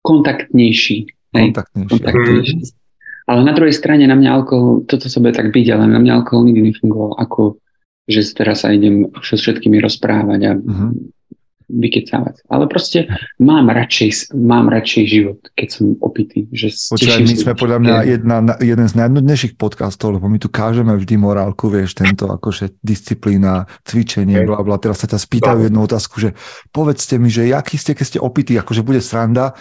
Speaker 3: Kontaktnejší.
Speaker 1: Kontaktnejšie. kontaktnejšie.
Speaker 3: Mm. Ale na druhej strane na mňa alkohol, toto sa bude tak byť, ale na mňa alkohol nikdy nefungoval ako, že teraz sa idem so všetkými rozprávať a uh-huh. Vykecávať. Ale proste mám radšej, mám radšej život, keď som opitý. Že
Speaker 1: Počúvaj, my sme podľa mňa jedna, jeden z najnudnejších podcastov, lebo my tu kážeme vždy morálku, vieš, tento akože disciplína, cvičenie, bla bla. Teraz sa ťa spýtajú jednu otázku, že povedzte mi, že aký ste, keď ste opití, akože bude sranda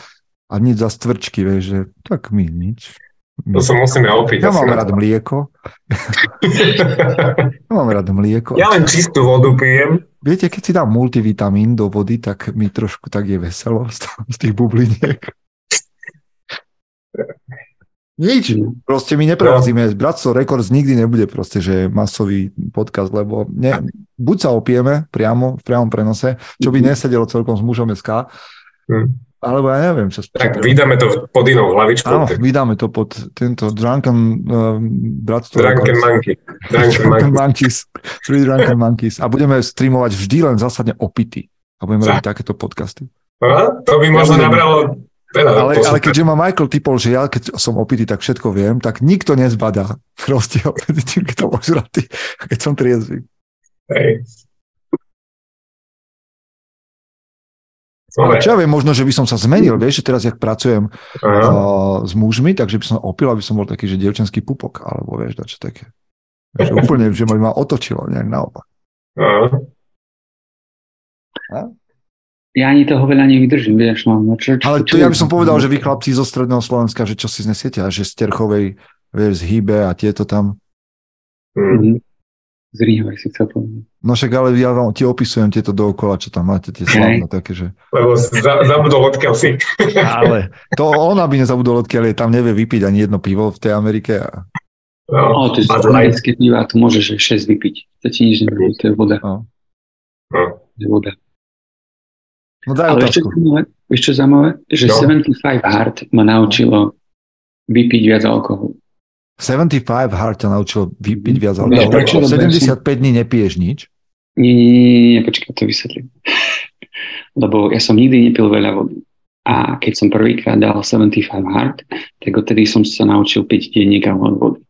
Speaker 1: a nič za stvrčky, vieš, že tak my nič.
Speaker 2: To sa musíme opiť.
Speaker 1: Ja mám rád mlieko. ja mám rád mlieko.
Speaker 2: Ja len čistú vodu pijem.
Speaker 1: Viete, keď si dám multivitamín do vody, tak mi trošku tak je veselo z tých bubliniek. Nič, proste my neprerazíme. No. Bratstvo Records nikdy nebude proste, že masový podcast, lebo ne, buď sa opijeme priamo, v priamom prenose, čo by mhm. nesedelo celkom s mužom SK, hmm. Alebo ja neviem, čo...
Speaker 2: Tak vydáme to pod inou hlavičkou.
Speaker 1: Áno, vydáme to pod tento Drunken uh, bratstvo.
Speaker 2: Drunken Monkey.
Speaker 1: Drunken, Drunken Monkeys. Three Drunken Monkeys. A budeme streamovať vždy len zásadne opity. A budeme robiť takéto podcasty.
Speaker 2: Aha, to by možno ja nabralo
Speaker 1: veľa. Ale, ale keďže ma Michael typol, že ja keď som opitý, tak všetko viem, tak nikto nezbadá rozdiel medzi tým, keď to ožratý, keď som triezvy. Hej. Ale čo ja viem, možno, že by som sa zmenil, vieš, že teraz, jak pracujem uh, s mužmi, takže by som opil, aby som bol taký, že devčenský pupok, alebo vieš, čo také. Že úplne, že ma otočilo nejak naopak.
Speaker 3: Ja ani toho veľa nevydržím, vieš, no. no čo,
Speaker 1: čo, Ale to čo, ja by som povedal, že vy chlapci zo stredného Slovenska, že čo si znesiete, a že z Terchovej, vieš, z Hýbe a tieto tam.
Speaker 3: Mm-hmm. Zrýhvaj si chcel povedať.
Speaker 1: No však ale ja vám ti opisujem tieto dookola, čo tam máte, tie slavné také, že...
Speaker 2: Lebo za, zabudol odkiaľ si.
Speaker 1: ale to on, aby nezabudol odkiaľ je, tam nevie vypiť ani jedno pivo v tej Amerike. A...
Speaker 3: No, no to je americké piva, tu môžeš 6 vypiť. To ti nič nebude, to je voda. No. no. To je voda.
Speaker 1: No daj ale otázku.
Speaker 3: Vieš čo zaujímavé? Že no. 75 Hard ma naučilo vypiť viac alkoholu.
Speaker 1: 75 Hard ťa naučil vypiť viac alkoholu. 75 dní nepiješ nič?
Speaker 3: Nie, nie, nie, nie, počkaj, to vysvetlím. Lebo ja som nikdy nepil veľa vody. A keď som prvýkrát dal 75 hard, tak odtedy som sa naučil piť denne galón vody.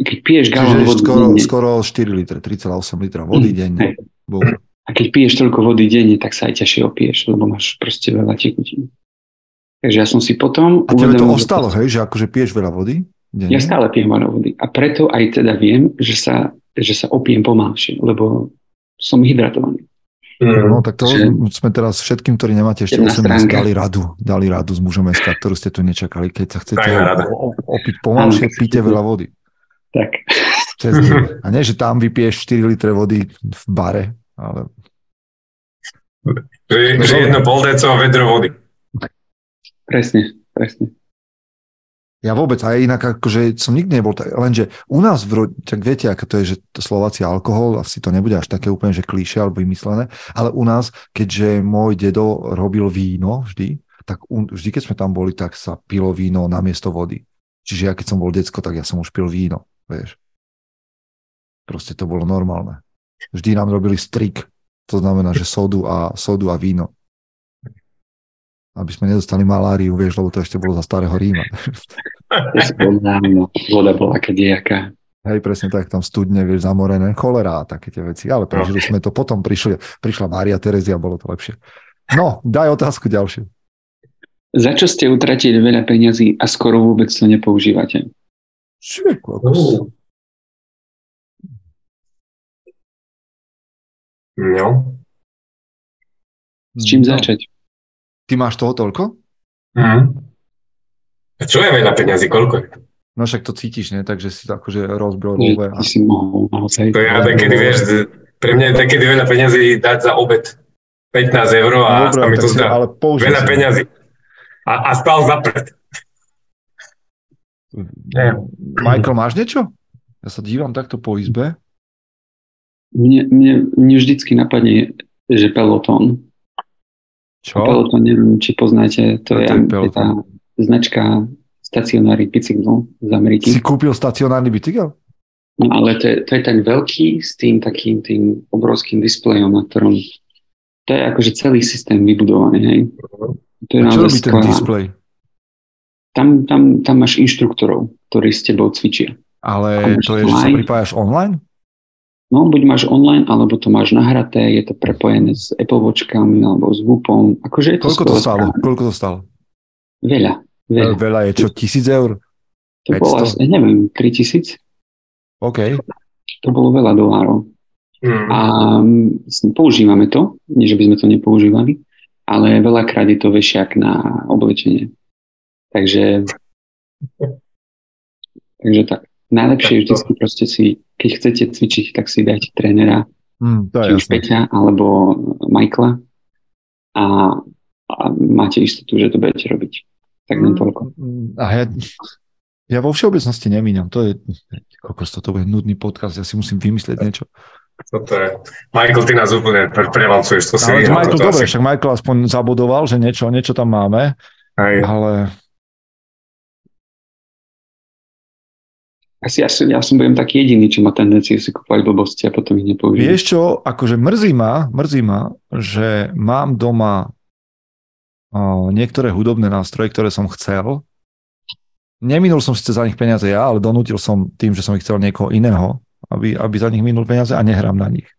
Speaker 3: Keď piješ galón vody
Speaker 1: skoro, denne, skoro 4 litre, 3,8 litra vody mm, denne.
Speaker 3: A keď piješ toľko vody denne, tak sa aj ťažšie opiješ, lebo máš proste veľa tekutín. Takže ja som si potom...
Speaker 1: A tebe to ostalo, hej, že akože piješ veľa vody?
Speaker 3: Denne? Ja stále pijem veľa vody. A preto aj teda viem, že sa, že sa opijem pomalšie, lebo som hydratovaný.
Speaker 1: Mm. No tak to že... sme teraz všetkým, ktorí nemáte ešte 18, dali radu, dali radu s mužom SK, ktorú ste tu nečakali. Keď sa chcete opiť pomalšie, píte veľa vody.
Speaker 3: Tak.
Speaker 1: A nie, že tam vypiješ 4 litre vody v bare, ale...
Speaker 2: Že, že jedno pol deco a vedro vody.
Speaker 3: Presne, presne.
Speaker 1: Ja vôbec, aj inak akože som nikdy nebol tak, lenže u nás, v, tak viete, ako to je, že to Slováci alkohol, asi to nebude až také úplne, že klíše alebo vymyslené, ale u nás, keďže môj dedo robil víno vždy, tak vždy, keď sme tam boli, tak sa pilo víno namiesto vody. Čiže ja keď som bol decko, tak ja som už pil víno, vieš. Proste to bolo normálne. Vždy nám robili strik, to znamená, že sodu a, sodu a víno aby sme nedostali maláriu, vieš, lebo to ešte bolo za starého Ríma.
Speaker 3: voda bola kedejaká.
Speaker 1: Hej, presne tak, tam studne, vieš, zamorené, cholera a také tie veci, ale prežili sme to, potom prišli, prišla Mária Terezia, bolo to lepšie. No, daj otázku ďalšiu.
Speaker 3: Za čo ste utratili veľa peňazí a skoro vôbec to nepoužívate?
Speaker 1: Čo
Speaker 2: No.
Speaker 3: S čím no. začať?
Speaker 1: Ty máš toho toľko?
Speaker 2: Mm. A čo je veľa peniazy, koľko je?
Speaker 1: No však to cítiš, ne? Takže si to akože rozbrojové.
Speaker 3: A... si mohol naozaj.
Speaker 2: To ja takedy, vieš, pre mňa je takedy veľa peniazy dať za obed 15 eur a no, Dobre, mi to zdá ale veľa si. peniazy. A, a spal zapred.
Speaker 1: Michael, máš niečo? Ja sa dívam takto po izbe.
Speaker 3: Mne, mne, mne vždycky napadne, že peloton. Čo? Peloton, neviem, či poznáte, to, je, je tá značka stacionárnych bicyklov z Ameriky.
Speaker 1: Si kúpil stacionárny bicykel?
Speaker 3: No, ale to je, to je tak veľký s tým takým tým obrovským displejom, na ktorom to je akože celý systém vybudovaný, hej.
Speaker 1: To je A čo robí ten displej?
Speaker 3: Tam, tam, tam máš inštruktorov, ktorí s tebou cvičia.
Speaker 1: Ale to je, že sa pripájaš online?
Speaker 3: No, buď máš online, alebo to máš nahraté, je to prepojené s Apple Watchkami alebo s Whoopom. Akože je to
Speaker 1: Koľko to stalo? Koľko to stalo?
Speaker 3: Veľa. Veľa,
Speaker 1: veľa je čo, tisíc eur?
Speaker 3: To 500? bolo asi, neviem, 3000.
Speaker 1: OK.
Speaker 3: To bolo veľa dolárov. Hmm. A mm, používame to, nie že by sme to nepoužívali, ale veľakrát je to vešiak na oblečenie. Takže, takže tak. Najlepšie je vždy proste si keď chcete cvičiť, tak si dajte trénera, mm, to je či už Peťa alebo Michaela a, a máte istotu, že to budete robiť. Tak len mm, toľko.
Speaker 1: A ja, ja vo všeobecnosti nemíňam. To je, kokos, toto bude nudný podcast, ja si musím vymyslieť niečo.
Speaker 2: Toto je. Michael, ty nás úplne pre, prevalcuješ. To si
Speaker 1: ale Michael, dobre, asi... však Michael aspoň zabudoval, že niečo, niečo tam máme, Aj. ale
Speaker 3: Asi ja, ja som budem taký jediný, čo má tendenciu si kúpať blbosti a potom ich nepoužijem.
Speaker 1: Vieš čo, akože mrzí ma, mrzí ma, že mám doma niektoré hudobné nástroje, ktoré som chcel. Neminul som síce za nich peniaze ja, ale donútil som tým, že som ich chcel niekoho iného, aby, aby za nich minul peniaze a nehrám na nich.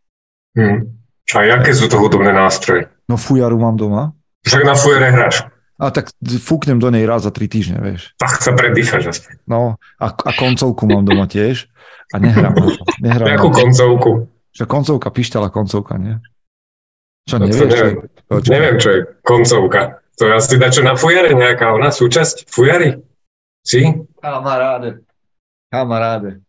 Speaker 2: Hmm. A aké sú to hudobné nástroje?
Speaker 1: No fujaru mám doma.
Speaker 2: Však na fujare hráš.
Speaker 1: A tak fúknem do nej raz za tri týždne, vieš.
Speaker 2: Tak sa predýchaš aspoň.
Speaker 1: No, a, a koncovku mám doma tiež a nehrám to. Nehrám
Speaker 2: Jakú koncovku?
Speaker 1: Čo koncovka, pišťala koncovka, nie? Čo,
Speaker 2: no,
Speaker 1: nevieš?
Speaker 2: neviem, čo, neviem, čo je koncovka. To je asi dačo na fujare nejaká ona súčasť? Fujary? Si?
Speaker 1: Kamaráde. Kamaráde.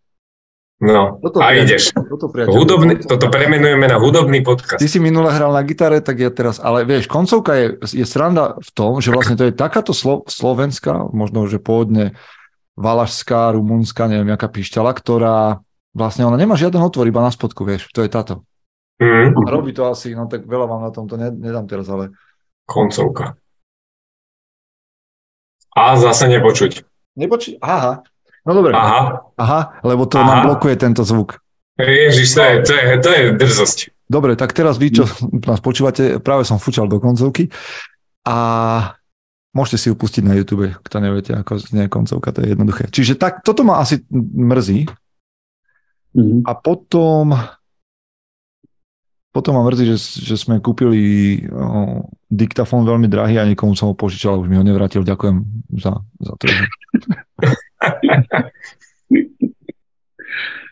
Speaker 2: No, toto a ideš. Toto, hudobný, toto premenujeme na hudobný podcast.
Speaker 1: Ty si minule hral na gitare, tak ja teraz, ale vieš, koncovka je, je sranda v tom, že vlastne to je takáto slo, slovenská, možno, že pôvodne valašská, rumunská, neviem, jaká pišťala, ktorá vlastne ona nemá žiaden otvor, iba na spodku, vieš, to je táto. Mm. A robí to asi, no tak veľa vám na tom to nedám teraz, ale...
Speaker 2: Koncovka. A zase nepočuť.
Speaker 1: Nepočuť, aha, No dobre.
Speaker 2: Aha.
Speaker 1: Aha, lebo to Aha. nám blokuje tento zvuk.
Speaker 2: Ježiš, to je, to, je, to je drzosť.
Speaker 1: Dobre, tak teraz vy, čo nás počúvate, práve som fučal do koncovky a môžete si ju pustiť na YouTube, kto neviete, ako znie koncovka, to je jednoduché. Čiže tak, toto ma asi mrzí. Mm-hmm. A potom potom ma mrzí, že, že sme kúpili o, diktafón veľmi drahý a niekomu som ho požičal, už mi ho nevrátil. Ďakujem za, za to.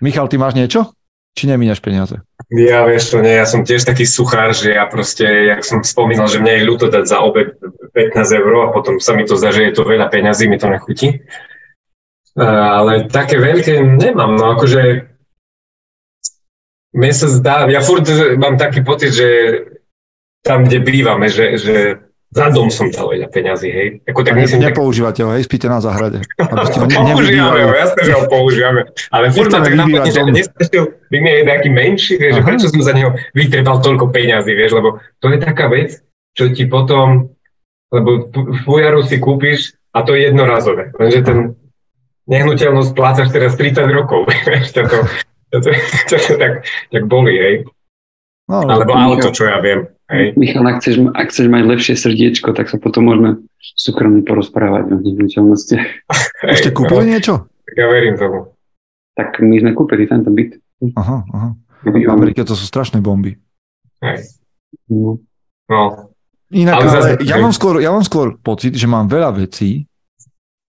Speaker 1: Michal, ty máš niečo? Či nemíňaš peniaze?
Speaker 2: Ja vieš to nie, ja som tiež taký suchár, že ja proste, jak som spomínal, že mne je ľúto dať za obed 15 eur a potom sa mi to zdá, že je to veľa peňazí, mi to nechutí. Ale také veľké nemám, no akože mne sa zdá, ja furt mám taký pocit, že tam, kde bývame, že, že za dom som dal veľa peňazí, hej.
Speaker 1: Ako, tak myslím, nepoužívate ho, hej, spíte na záhrade.
Speaker 2: používame ho, jasne, že ho používame. Ale furt ma tak napadne, že nestačil by mi aj nejaký menší, vieš, že prečo som za neho vytrebal toľko peňazí, vieš, lebo to je taká vec, čo ti potom, lebo fujaru si kúpiš a to je jednorazové, lenže ten nehnuteľnosť plácaš teraz 30 rokov, vieš, to, to, to, to, to, to tak, tak boli, hej. No, Alebo auto, čo ja viem. Hej.
Speaker 3: Michal, ak chceš, ak chceš mať lepšie srdiečko, tak sa potom môžeme súkromne porozprávať o nehnuteľnostiach.
Speaker 1: Už ste kúpili no, niečo?
Speaker 2: Tak ja verím tomu.
Speaker 3: Tak my sme kúpili tento byt.
Speaker 1: Aha, aha. V Amerike to sú strašné bomby.
Speaker 2: Hej. No. no.
Speaker 1: Inak, ale, ale ja, mám skôr, ja mám skôr pocit, že mám veľa vecí,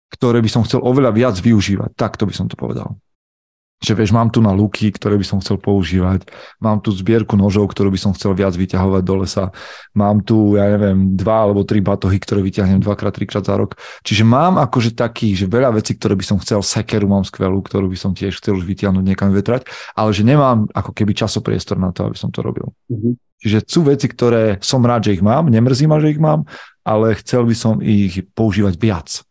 Speaker 1: ktoré by som chcel oveľa viac využívať. Takto by som to povedal že vieš, mám tu na luky, ktoré by som chcel používať, mám tu zbierku nožov, ktorú by som chcel viac vyťahovať do lesa, mám tu, ja neviem, dva alebo tri batohy, ktoré vyťahnem dvakrát, trikrát za rok. Čiže mám akože taký, že veľa vecí, ktoré by som chcel, sekeru mám skvelú, ktorú by som tiež chcel už vyťahnuť niekam vetrať, ale že nemám ako keby časopriestor na to, aby som to robil. Mm-hmm. Čiže sú veci, ktoré som rád, že ich mám, nemrzí ma, že ich mám, ale chcel by som ich používať viac.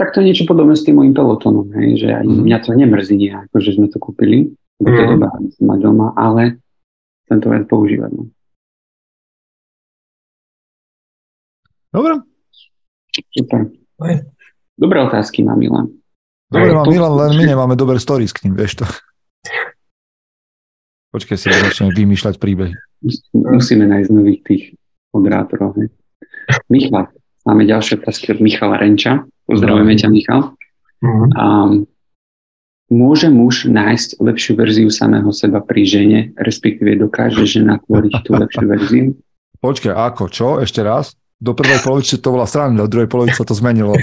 Speaker 3: Tak to je niečo podobné s tým mojim pelotonom, hej, že aj mm. mňa to nemrzí nejako, že sme to kúpili, lebo to mhm. dobrá mať doma, ale chcem to viac používať. No.
Speaker 1: Dobre.
Speaker 3: Super. Dobré otázky má Milan.
Speaker 1: Dobre má Milan, len my nemáme dobré stories k ním, vieš to. Počkaj si, začneme vymýšľať príbehy.
Speaker 3: Musíme nájsť nových tých moderátorov. Michal, máme ďalšie otázky od Michala Renča. Pozdravujeme ťa, Michal. Uh-huh. A môže muž nájsť lepšiu verziu samého seba pri žene, respektíve dokáže žena tvoriť tú lepšiu verziu?
Speaker 1: Počkaj, ako? Čo? Ešte raz? Do prvej polovice to bola strana, do druhej polovice to zmenilo.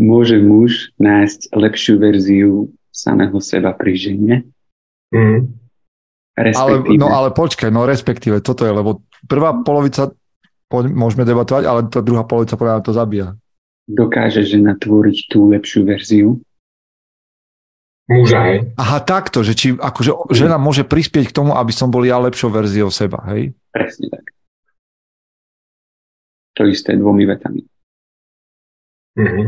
Speaker 3: Môže muž nájsť lepšiu verziu samého seba pri žene? Mm.
Speaker 1: Ale, no ale počkaj, no respektíve, toto je, lebo prvá polovica poď, môžeme debatovať, ale tá druhá polovica podľa to zabíja.
Speaker 3: Dokáže žena tvoriť tú lepšiu verziu?
Speaker 2: Muža, hej.
Speaker 1: Aha, takto, že či akože žena môže prispieť k tomu, aby som bol ja lepšou verziou seba, hej?
Speaker 3: Presne tak. To isté dvomi vetami. Mm-hmm.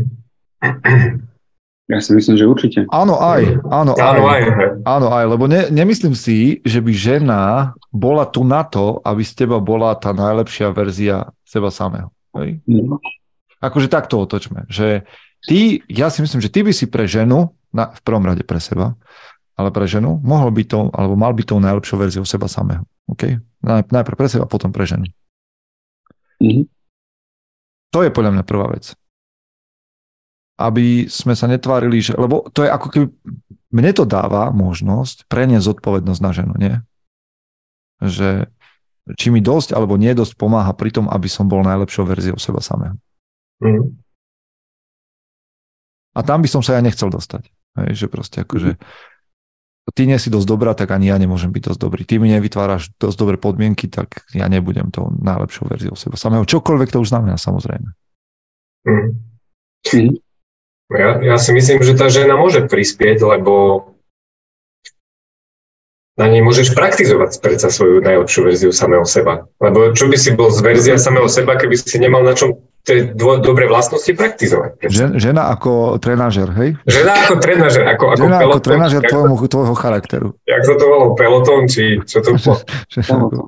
Speaker 3: Ja si myslím, že určite.
Speaker 1: Áno, aj. Áno, áno, aj. Áno, aj, lebo ne, nemyslím si, že by žena bola tu na to, aby z teba bola tá najlepšia verzia seba samého. Hej? No. Akože takto otočme, že ty, ja si myslím, že ty by si pre ženu, na, v prvom rade pre seba, ale pre ženu, mohol by to, alebo mal by tou najlepšou verziou seba samého. Okay? Najprv pre seba, potom pre ženu. Mm-hmm. To je podľa mňa prvá vec aby sme sa netvárili, že, lebo to je ako keby, mne to dáva možnosť preniesť zodpovednosť na ženu, nie? Že či mi dosť alebo nie dosť pomáha pri tom, aby som bol najlepšou verziou seba samého. Mm. A tam by som sa ja nechcel dostať. Hej, že proste akože ty nie si dosť dobrá, tak ani ja nemôžem byť dosť dobrý. Ty mi nevytváraš dosť dobré podmienky, tak ja nebudem tou najlepšou verziou seba samého. Čokoľvek to už znamená, samozrejme. Mm.
Speaker 2: Ja, ja si myslím, že tá žena môže prispieť, lebo na nej môžeš praktizovať predsa svoju najlepšiu verziu samého seba. Lebo čo by si bol z verzia samého seba, keby si nemal na čom tie dvo, dobré vlastnosti praktizovať.
Speaker 1: Žen, žena ako trenažer, hej?
Speaker 2: Žena ako trenažer, ako, ako
Speaker 1: žena peloton. ako trenažer tvojho, tvojho charakteru.
Speaker 2: Jak sa to volalo, peloton, či čo to bolo?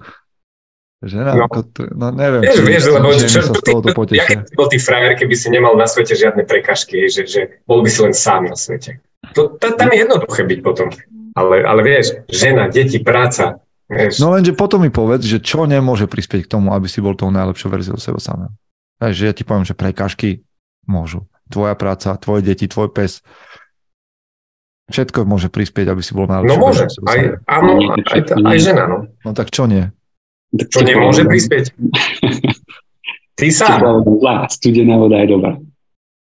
Speaker 1: Žena, no. ako to, no neviem.
Speaker 2: Vieš, vieš, lebo čo, sa z toho potešia. Jak bol ty frajer, keby si nemal na svete žiadne prekažky, že, že bol by si len sám na svete. To, to, tam je jednoduché byť potom. Ale, ale vieš, žena, deti, práca. Vieš.
Speaker 1: No lenže potom mi povedz, že čo nemôže prispieť k tomu, aby si bol tou najlepšou verziou seba samého. že ja ti poviem, že prekažky môžu. Tvoja práca, tvoje deti, tvoj pes, všetko môže prispieť, aby si bol najlepšou
Speaker 2: No môže, aj, áno, aj, aj žena. No.
Speaker 1: no tak čo nie?
Speaker 2: Čo nemôže prispieť? Ty sám.
Speaker 3: Studená voda je dobrá.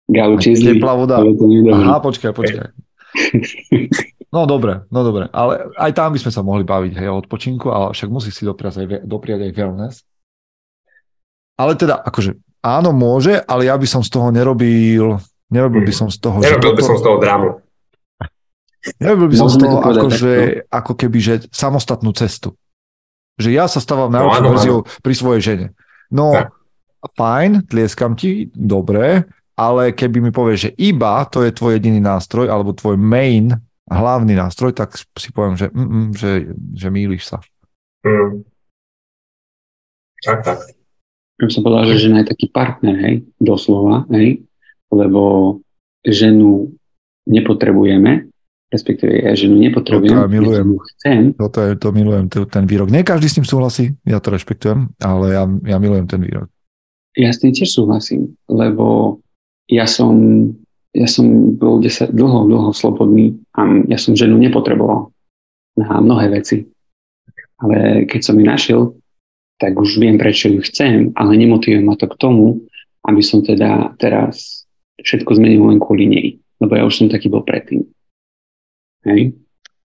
Speaker 1: Gauči Teplá voda. Aha, počkaj, počkaj. No dobre, no dobre, ale aj tam by sme sa mohli baviť hej, o odpočinku, ale však musí si dopriať aj, dopriať aj wellness. Ale teda, akože áno, môže, ale ja by som z toho nerobil, nerobil by som z toho...
Speaker 2: Nerobil by som z toho drámu.
Speaker 1: Nerobil by som z toho akože, ako keby, že samostatnú cestu. Že ja sa stávam na no, verziu pri svojej žene. No, tak. fajn, tlieskam ti, dobre, ale keby mi povieš, že iba to je tvoj jediný nástroj, alebo tvoj main, hlavný nástroj, tak si poviem, že, mm, mm, že, že mýliš sa. Mm.
Speaker 2: Tak, tak.
Speaker 3: Ja som povedal, že žena je taký partner, hej, doslova, hej, lebo ženu nepotrebujeme, respektíve ja ženu nepotrebujem, to ja milujem. chcem.
Speaker 1: Toto je, to milujem, ten výrok. Nie každý s tým súhlasí, ja to rešpektujem, ale ja, ja milujem ten výrok.
Speaker 3: Ja s tým tiež súhlasím, lebo ja som, ja som bol 10, dlho, dlho slobodný a ja som ženu nepotreboval na mnohé veci. Ale keď som ju našiel, tak už viem, prečo ju chcem, ale nemotivuje ma to k tomu, aby som teda teraz všetko zmenil len kvôli nej. Lebo ja už som taký bol predtým. Hej?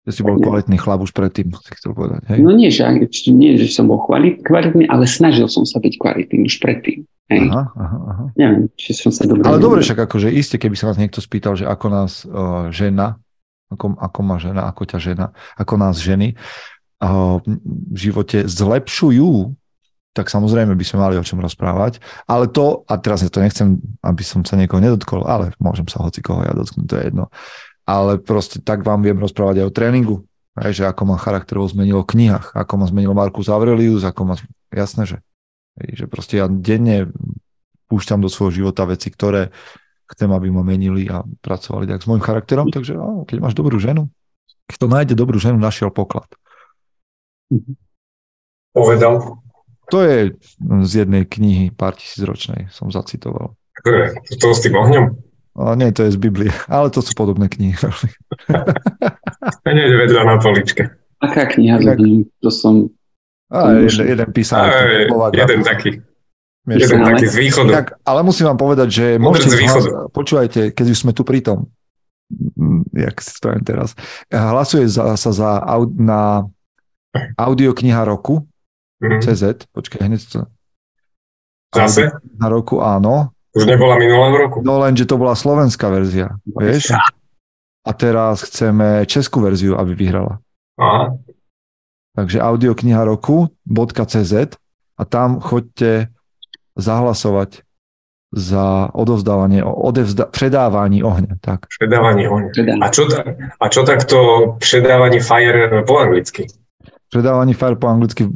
Speaker 1: Že si bol kvalitný chlap už predtým, si chcel povedať. Hej?
Speaker 3: No nie že, nie, že som bol kvalitný, ale snažil som sa byť kvalitný už predtým. Hej? Aha, aha, aha. Neviem, či som sa dobre...
Speaker 1: Ale dobre však akože iste, keby sa nás niekto spýtal, že ako nás uh, žena, ako, ako má žena, ako ťa žena, ako nás ženy uh, v živote zlepšujú, tak samozrejme by sme mali o čom rozprávať. Ale to, a teraz ja to nechcem, aby som sa niekoho nedotkol, ale môžem sa hoci koho ja dotknúť, to je jedno ale proste tak vám viem rozprávať aj o tréningu, aj, že ako ma charakterovo zmenilo v knihách, ako ma zmenilo Markus Aurelius, ako ma, jasné, že, aj, že proste ja denne púšťam do svojho života veci, ktoré chcem, aby ma menili a pracovali tak s môjim charakterom, takže ó, keď máš dobrú ženu, kto nájde dobrú ženu, našiel poklad.
Speaker 2: Povedal.
Speaker 1: To je z jednej knihy pár tisíc ročnej, som zacitoval.
Speaker 2: To je to s tým ohňom?
Speaker 1: O, nie, to je z Biblie, ale to sú podobné knihy.
Speaker 2: Nie, vedľa na poličke.
Speaker 3: Aká kniha tak... To som...
Speaker 1: A, jeden, jeden písal.
Speaker 2: jeden taký. jeden taký z východu.
Speaker 1: Tak, ale musím vám povedať, že môžete hlas... počúvajte, keď už sme tu pri tom, mm, jak si spravím teraz, hlasuje za, sa za na audiokniha roku, mm-hmm. CZ, počkaj, hneď to...
Speaker 2: Zase?
Speaker 1: Na roku, áno.
Speaker 2: Už nebola minulého roku?
Speaker 1: No len, že to bola slovenská verzia, vieš? A teraz chceme českú verziu, aby vyhrala. Aha. Takže audiokniha roku.cz a tam chodte zahlasovať za odovzdávanie, odevzda, predávanie ohňa. Tak.
Speaker 2: Predávanie ohňa. A čo, a čo takto predávanie fire po anglicky?
Speaker 1: Predávanie fire po anglicky,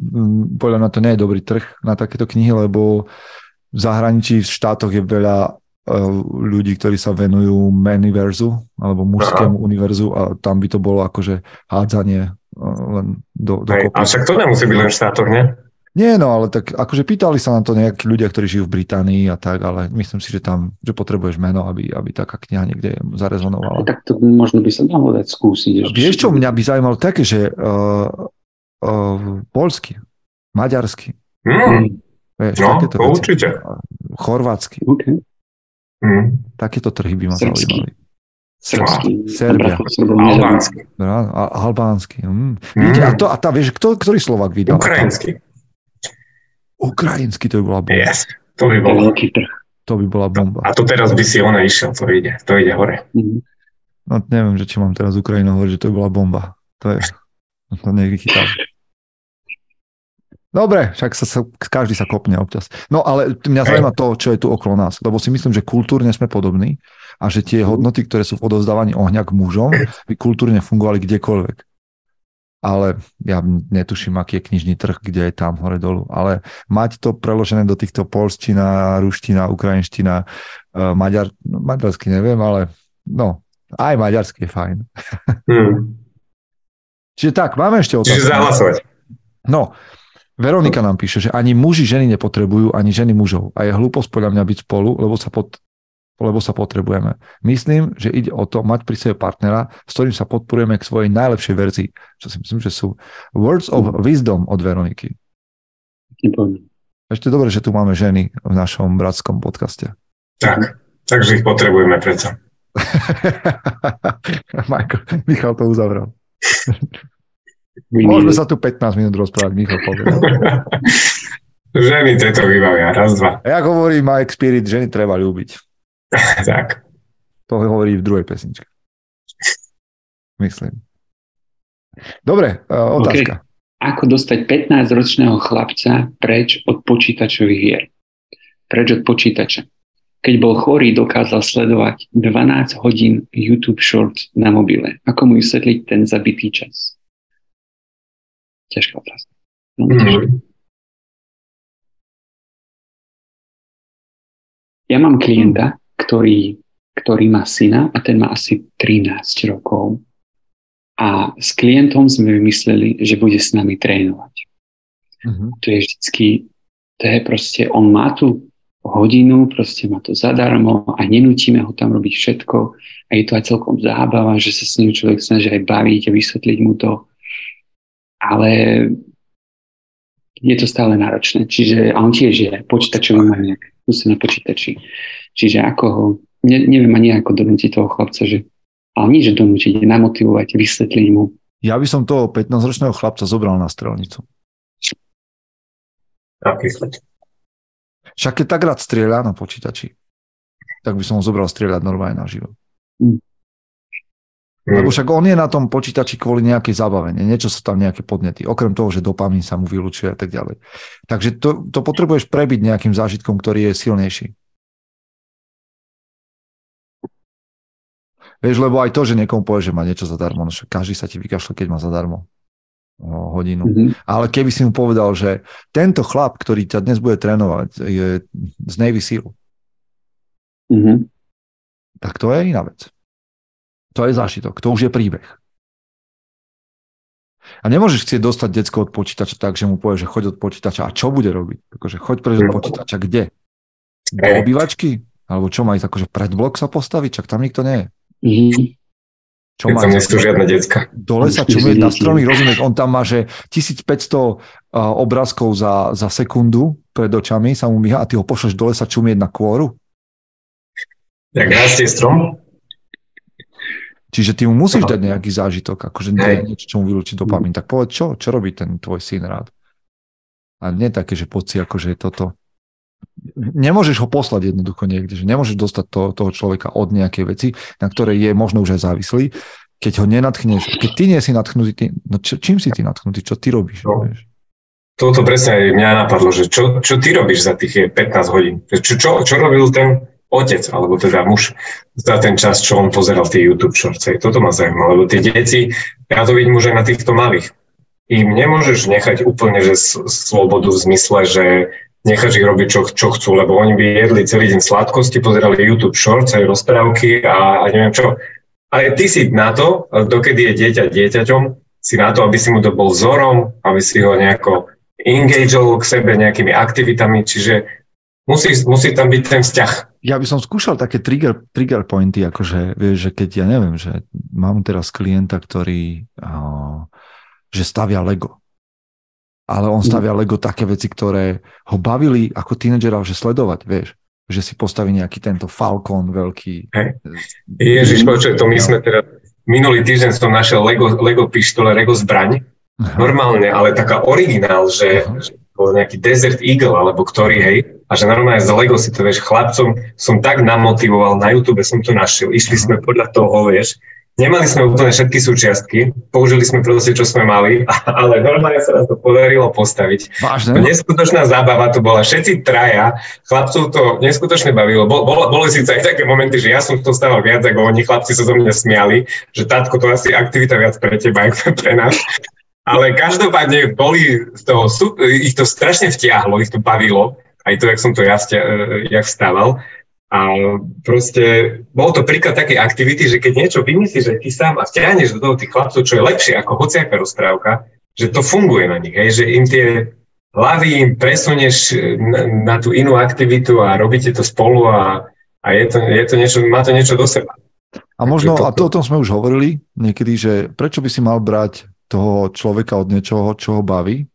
Speaker 1: podľa mňa to nie je dobrý trh na takéto knihy, lebo v zahraničí, v štátoch je veľa uh, ľudí, ktorí sa venujú meniverzu alebo mužskému Aha. univerzu a tam by to bolo akože hádzanie uh, len do, do
Speaker 2: Hej, A však to nemusí byť len v štátoch, nie?
Speaker 1: Nie, no ale tak akože pýtali sa na to nejakí ľudia, ktorí žijú v Británii a tak, ale myslím si, že tam, že potrebuješ meno, aby, aby taká kniha niekde zarezonovala.
Speaker 3: Tak to možno by sa dalo dať skúsiť.
Speaker 1: Vieš čo, mňa by zaujímalo také, že uh, uh, polsky, maďarsky, mm. Vieš,
Speaker 2: no, takéto veci. určite.
Speaker 1: Chorvátsky. Okay. Mm. Takéto trhy by ma zaujímali.
Speaker 3: Srbský.
Speaker 1: Serbia.
Speaker 2: Albánsky.
Speaker 1: albánsky. Mm. Mm. a, to, a tá, vieš, kto, ktorý Slovak vydal?
Speaker 2: Ukrajinsky.
Speaker 1: Ukrajinsky, to by bola bomba.
Speaker 2: Yes, to by bola.
Speaker 1: To by bola bomba.
Speaker 2: A to teraz by si ona išiel, to ide, to ide hore. Mm.
Speaker 1: No neviem, že či mám teraz Ukrajinu hovoriť, že to by bola bomba. To je, to nechytám. Dobre, však sa, sa, každý sa kopne občas. No ale mňa zaujíma to, čo je tu okolo nás, lebo si myslím, že kultúrne sme podobní a že tie hodnoty, ktoré sú v odozdávaní ohňa k mužom, by kultúrne fungovali kdekoľvek. Ale ja netuším, aký je knižný trh, kde je tam hore dolu. Ale mať to preložené do týchto polština, ruština, ukrajinština, uh, maďar, no, maďarsky neviem, ale no, aj maďarsky je fajn. Hmm. Čiže tak, máme ešte otázku.
Speaker 2: Čiže zahlasovať.
Speaker 1: No, Veronika nám píše, že ani muži ženy nepotrebujú, ani ženy mužov. A je hlúposť podľa mňa byť spolu, lebo sa, pod, lebo sa potrebujeme. Myslím, že ide o to mať pri sebe partnera, s ktorým sa podporujeme k svojej najlepšej verzii. Čo si myslím, že sú words of wisdom od Veroniky. Ešte dobre, že tu máme ženy v našom bratskom podcaste.
Speaker 2: Tak, takže ich potrebujeme predsa.
Speaker 1: Michal to uzavrel. Môžeme sa tu 15 minút rozprávať, Michal povedal.
Speaker 2: ženy tieto vybavia, raz, dva.
Speaker 1: Ja hovorím Mike Spirit, ženy treba ľúbiť.
Speaker 2: tak.
Speaker 1: To hovorí v druhej pesničke. Myslím. Dobre, uh, otázka. Okay.
Speaker 3: ako dostať 15-ročného chlapca preč od počítačových hier. Preč od počítača. Keď bol chorý, dokázal sledovať 12 hodín YouTube Shorts na mobile. Ako mu vysvetliť ten zabitý čas? Ťažká otázka. No, mm. Ja mám klienta, ktorý, ktorý má syna a ten má asi 13 rokov a s klientom sme vymysleli, že bude s nami trénovať. Uh-huh. To je vždycky, to je proste, on má tu hodinu, proste má to zadarmo a nenútime ho tam robiť všetko a je to aj celkom zábava, že sa s ním človek snaží aj baviť a vysvetliť mu to. Ale je to stále náročné. Čiže, a on tiež je počítačový maniak, na počítači. Čiže ako ho, ne, neviem ani ako donútiť toho chlapca, že ale nič donútiť, namotivovať, vysvetliť mu.
Speaker 1: Ja by som toho 15-ročného chlapca zobral na strelnicu.
Speaker 2: Napríklad.
Speaker 1: Však keď tak rád strieľa na počítači, tak by som ho zobral strieľať normálne na živo. Mm. Lebo však on je na tom počítači kvôli nejakej zabavenie, niečo sa tam nejaké podnety, okrem toho, že dopamín sa mu vylúčuje a tak ďalej. Takže to, to potrebuješ prebiť nejakým zážitkom, ktorý je silnejší. Vieš, lebo aj to, že niekomu povie, že má niečo zadarmo, no každý sa ti vykašle, keď má zadarmo o hodinu. Mm-hmm. Ale keby si mu povedal, že tento chlap, ktorý ťa dnes bude trénovať, je z Navy SEAL, mm-hmm. tak to je iná vec. To je zážitok, to už je príbeh. A nemôžeš chcieť dostať decko od počítača tak, že mu povie, že choď od počítača a čo bude robiť? Akože choď preč od počítača, kde? Do obývačky? Alebo čo má ísť, akože pred blok sa postaviť? Čak tam nikto nie je. Mm-hmm.
Speaker 2: Čo má, tam sú žiadne decka.
Speaker 1: Dole sa čumieť na stromy, rozumieť, on tam má, že 1500 uh, obrázkov za, za sekundu pred očami sa mu myha a ty ho pošleš dole sa čumieť na kôru?
Speaker 2: Jak rastie strom?
Speaker 1: Čiže ty mu musíš dať nejaký zážitok, akože niečo, čo mu vylúči dopamin. Tak povedz, čo, čo robí ten tvoj syn rád? A nie také, že poď si akože toto nemôžeš ho poslať jednoducho niekde, že nemôžeš dostať to, toho človeka od nejakej veci, na ktorej je možno už aj závislý, keď ho nenatchneš. Keď ty nie si natchnutý, ty, no čo, čím si ty natchnutý, čo ty robíš? No. Vieš?
Speaker 2: Toto presne aj mňa napadlo, že čo, čo ty robíš za tých 15 hodín? Čo, čo, čo robil ten otec, alebo teda muž za ten čas, čo on pozeral tie YouTube shorts. Toto ma zaujíma, lebo tie deti, ja to vidím už aj na týchto malých. Im nemôžeš nechať úplne, že slobodu v zmysle, že necháš ich robiť, čo, čo chcú, lebo oni by jedli celý deň sladkosti, pozerali YouTube Shorts, aj rozprávky a, a neviem čo. Ale ty si na to, dokedy je dieťa dieťaťom, si na to, aby si mu to bol vzorom, aby si ho nejako engageol k sebe nejakými aktivitami, čiže musí, musí tam byť ten vzťah.
Speaker 1: Ja by som skúšal také trigger, trigger pointy, akože vieš, že keď ja neviem, že mám teraz klienta, ktorý uh, že stavia Lego. Ale on stavia Lego také veci, ktoré ho bavili ako tínedžera, že sledovať, vieš. Že si postaví nejaký tento Falcon veľký.
Speaker 2: Ježiš, počuj, to my sme teda, minulý týždeň som našiel Lego, Lego pištole, Lego zbraň, Aha. normálne, ale taká originál, že, že bol nejaký Desert Eagle, alebo ktorý, hej, a že normálne z Lego si to, vieš, chlapcom som tak namotivoval, na YouTube som to našiel, išli sme podľa toho, vieš, Nemali sme úplne všetky súčiastky, použili sme proste, čo sme mali, ale normálne sa nám to podarilo postaviť. Vážne? Neskutočná zábava to bola. Všetci traja, chlapcov to neskutočne bavilo. Bol, bol, boli síce aj také momenty, že ja som to stával viac ako oni, chlapci sa zo mňa smiali, že tátko, to asi aktivita viac pre teba, ako pre nás. Ale každopádne boli toho, ich to strašne vtiahlo, ich to bavilo, aj to, jak som to ja, jak vstával. A proste bol to príklad takej aktivity, že keď niečo vymyslíš, že ty sám a vťahneš do toho tých chlapcov, čo je lepšie ako hociaká rozprávka, že to funguje na nich, hej, že im tie hlavy im presunieš na, na tú inú aktivitu a robíte to spolu a, a je, to, je to niečo, má to niečo do seba.
Speaker 1: A možno, to, a to o tom sme už hovorili niekedy, že prečo by si mal brať toho človeka od niečoho, čo ho baví,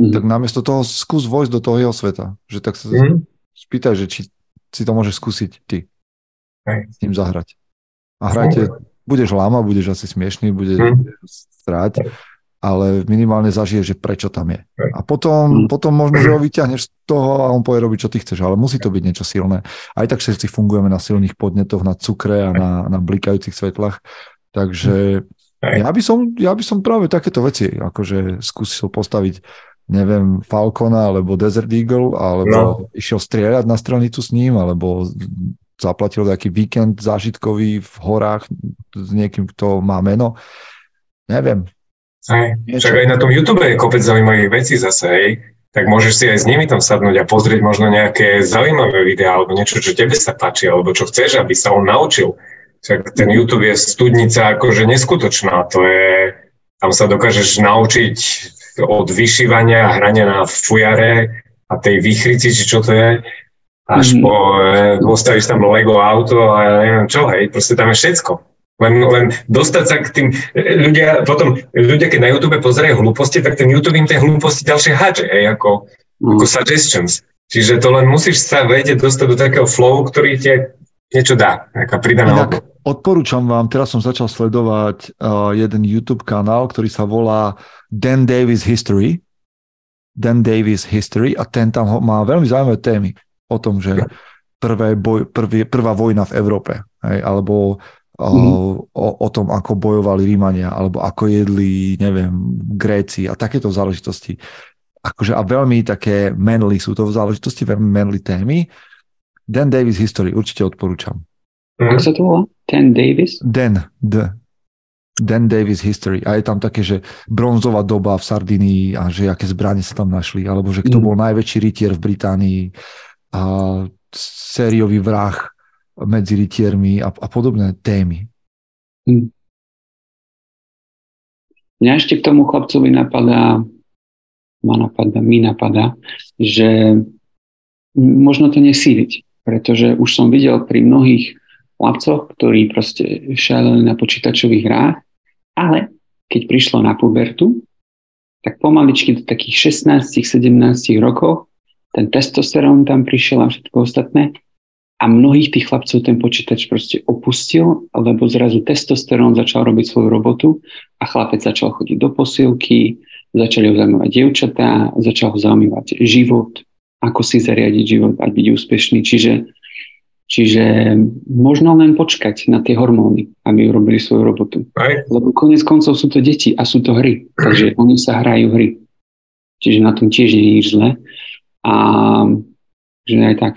Speaker 1: mm. tak namiesto toho skús vojsť do toho jeho sveta. Že tak sa mm. spýtaj, že či si to môžeš skúsiť ty. Hej. S ním zahrať. A hrajte, budeš láma, budeš asi smiešný, budeš hmm. stráť, ale minimálne zažije, že prečo tam je. A potom, hmm. potom možno, že ho vyťahneš z toho a on povie robiť, čo ty chceš, ale musí to byť niečo silné. Aj tak všetci fungujeme na silných podnetoch, na cukre a na, na blikajúcich svetlách, takže Ja by, som, ja by som práve takéto veci akože skúsil postaviť neviem, Falcona alebo Desert Eagle, alebo no. išiel strieľať na strelnicu s ním, alebo zaplatil nejaký víkend zážitkový v horách s niekým, kto má meno. Neviem.
Speaker 2: Hej. Však aj na tom YouTube je kopec zaujímavých vecí zase, hej. Tak môžeš si aj s nimi tam sadnúť a pozrieť možno nejaké zaujímavé videá, alebo niečo, čo tebe sa páči, alebo čo chceš, aby sa on naučil. Však ten YouTube je studnica akože neskutočná, to je, tam sa dokážeš naučiť od vyšívania, hrania na fujare a tej výchrici, či čo to je, až mm. po, e, postavíš tam Lego auto a ja neviem čo, hej, proste tam je všetko. Len, len dostať sa k tým, e, ľudia potom, ľudia keď na YouTube pozerajú hlúposti, tak ten YouTube im tie hlúposti ďalšie háče, hej, ako, mm. ako suggestions. Čiže to len musíš sa vedieť dostať do takého flow, ktorý tie niečo dá, taká pridaná Inak
Speaker 1: odporúčam vám, teraz som začal sledovať uh, jeden YouTube kanál, ktorý sa volá Dan Davis History. Dan Davis History a ten tam má veľmi zaujímavé témy o tom, že prvé boj, prvý, prvá vojna v Európe, hej, alebo mm. o, o tom, ako bojovali Rímania, alebo ako jedli, neviem, Gréci a takéto záležitosti. Akože a veľmi také manly sú to záležitosti, veľmi manly témy Dan Davis History, určite odporúčam.
Speaker 3: Ako sa to volá? Dan Davis?
Speaker 1: Dan, D. Dan Davis History. A je tam také, že bronzová doba v Sardinii a že aké zbranie sa tam našli, alebo že kto mm. bol najväčší rytier v Británii a sériový vrah medzi rytiermi a, a podobné témy. Mm.
Speaker 3: Mňa ešte k tomu chlapcovi napadá, ma napadá, mi napadá, že možno to nesíliť pretože už som videl pri mnohých chlapcoch, ktorí proste šaleli na počítačových hrách, ale keď prišlo na pubertu, tak pomaličky do takých 16-17 rokov ten testosterón tam prišiel a všetko ostatné a mnohých tých chlapcov ten počítač proste opustil, lebo zrazu testosterón začal robiť svoju robotu a chlapec začal chodiť do posilky, začali ho zaujímavať dievčatá, začal ho zaujímavať život, ako si zariadiť život a byť úspešný. Čiže, čiže možno len počkať na tie hormóny, aby urobili svoju robotu. Aj. Lebo konec koncov sú to deti a sú to hry. Takže oni sa hrajú hry. Čiže na tom tiež nie je zle. A že aj tak.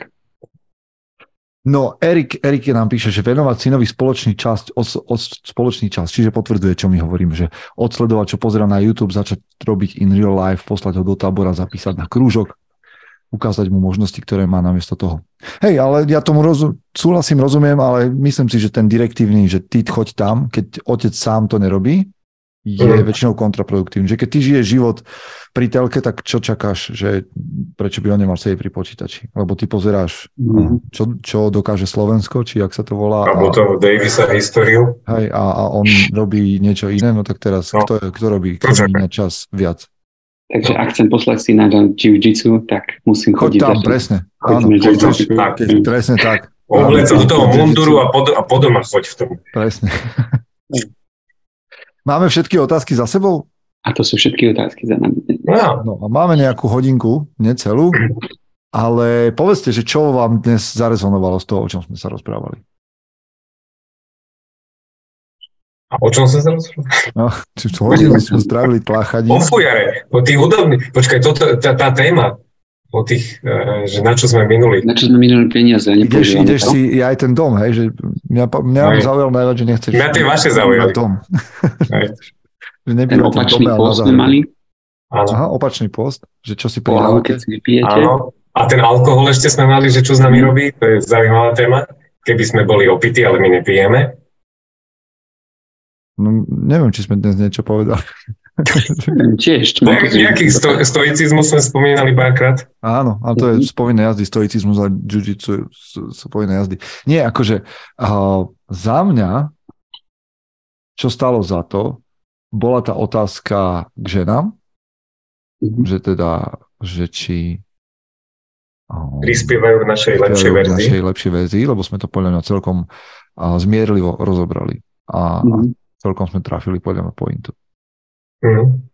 Speaker 1: No, Erik, Erik nám píše, že venovať synovi spoločný čas, od, od, spoločný čas, čiže potvrdzuje, čo my hovoríme, že odsledovať, čo pozera na YouTube, začať robiť in real life, poslať ho do tábora, zapísať na krúžok, ukázať mu možnosti, ktoré má namiesto toho. Hej, ale ja tomu rozum, súhlasím, rozumiem, ale myslím si, že ten direktívny, že ty choď tam, keď otec sám to nerobí, je mm. väčšinou kontraproduktívny. Že keď ty žiješ život pri telke, tak čo čakáš, že prečo by on nemal sedieť pri počítači? Lebo ty pozeráš, mm. čo, čo dokáže Slovensko, či ak sa to volá.
Speaker 2: Alebo toho Davisa históriu.
Speaker 1: Hej, a, a on robí niečo iné, no tak teraz no. kto, kto robí, kto čas viac?
Speaker 3: Takže ak chcem poslať si na jiu-jitsu, tak musím chodiť.
Speaker 1: Choď tam,
Speaker 3: zažiť.
Speaker 1: presne. Áno, choď tam, tak. presne tak.
Speaker 2: Obleť sa do toho munduru a pod, a podoma choď v tom.
Speaker 1: Presne. máme všetky otázky za sebou?
Speaker 3: A to sú všetky otázky za nami.
Speaker 1: No. no a máme nejakú hodinku, necelú, ale povedzte, že čo vám dnes zarezonovalo z toho, o čom sme sa rozprávali.
Speaker 2: O čom sa teraz
Speaker 1: No, čo hodinu sme strávili tláchaním.
Speaker 2: O fujare, o tých hudobných. Počkaj, toto, tá, tá téma, o tých, uh, že na čo sme minuli.
Speaker 3: Na čo sme minuli peniaze.
Speaker 1: Ideš, ideš si ja aj ten dom, hej, že mňa, mňa aj. zaujal najviac, že nechceš.
Speaker 2: Mňa tie vaše zaujali.
Speaker 1: Dom.
Speaker 3: že ten opačný ten post sme mali.
Speaker 1: Áno. Aha, opačný post, že čo si pridávate.
Speaker 3: keď si vypijete. Áno.
Speaker 2: A ten alkohol ešte sme mali, že čo s nami mm. robí, to je zaujímavá téma. Keby sme boli opití, ale my nepijeme.
Speaker 1: No, neviem, či sme dnes niečo povedali.
Speaker 3: Tiež.
Speaker 2: Nejaký sto, stoicizmus sme spomínali párkrát.
Speaker 1: Áno, a to je spovinné jazdy, stoicizmus a jiu-jitsu sú povinné jazdy. Nie, akože uh, za mňa, čo stalo za to, bola tá otázka k ženám, mm-hmm. že teda, že či
Speaker 2: prispievajú k našej lepšej verzii.
Speaker 1: našej lepšej verzii, lebo sme to podľa mňa celkom uh, zmierlivo rozobrali. A, mm-hmm celkom sme trafili podľa mňa pointu.
Speaker 3: Mm.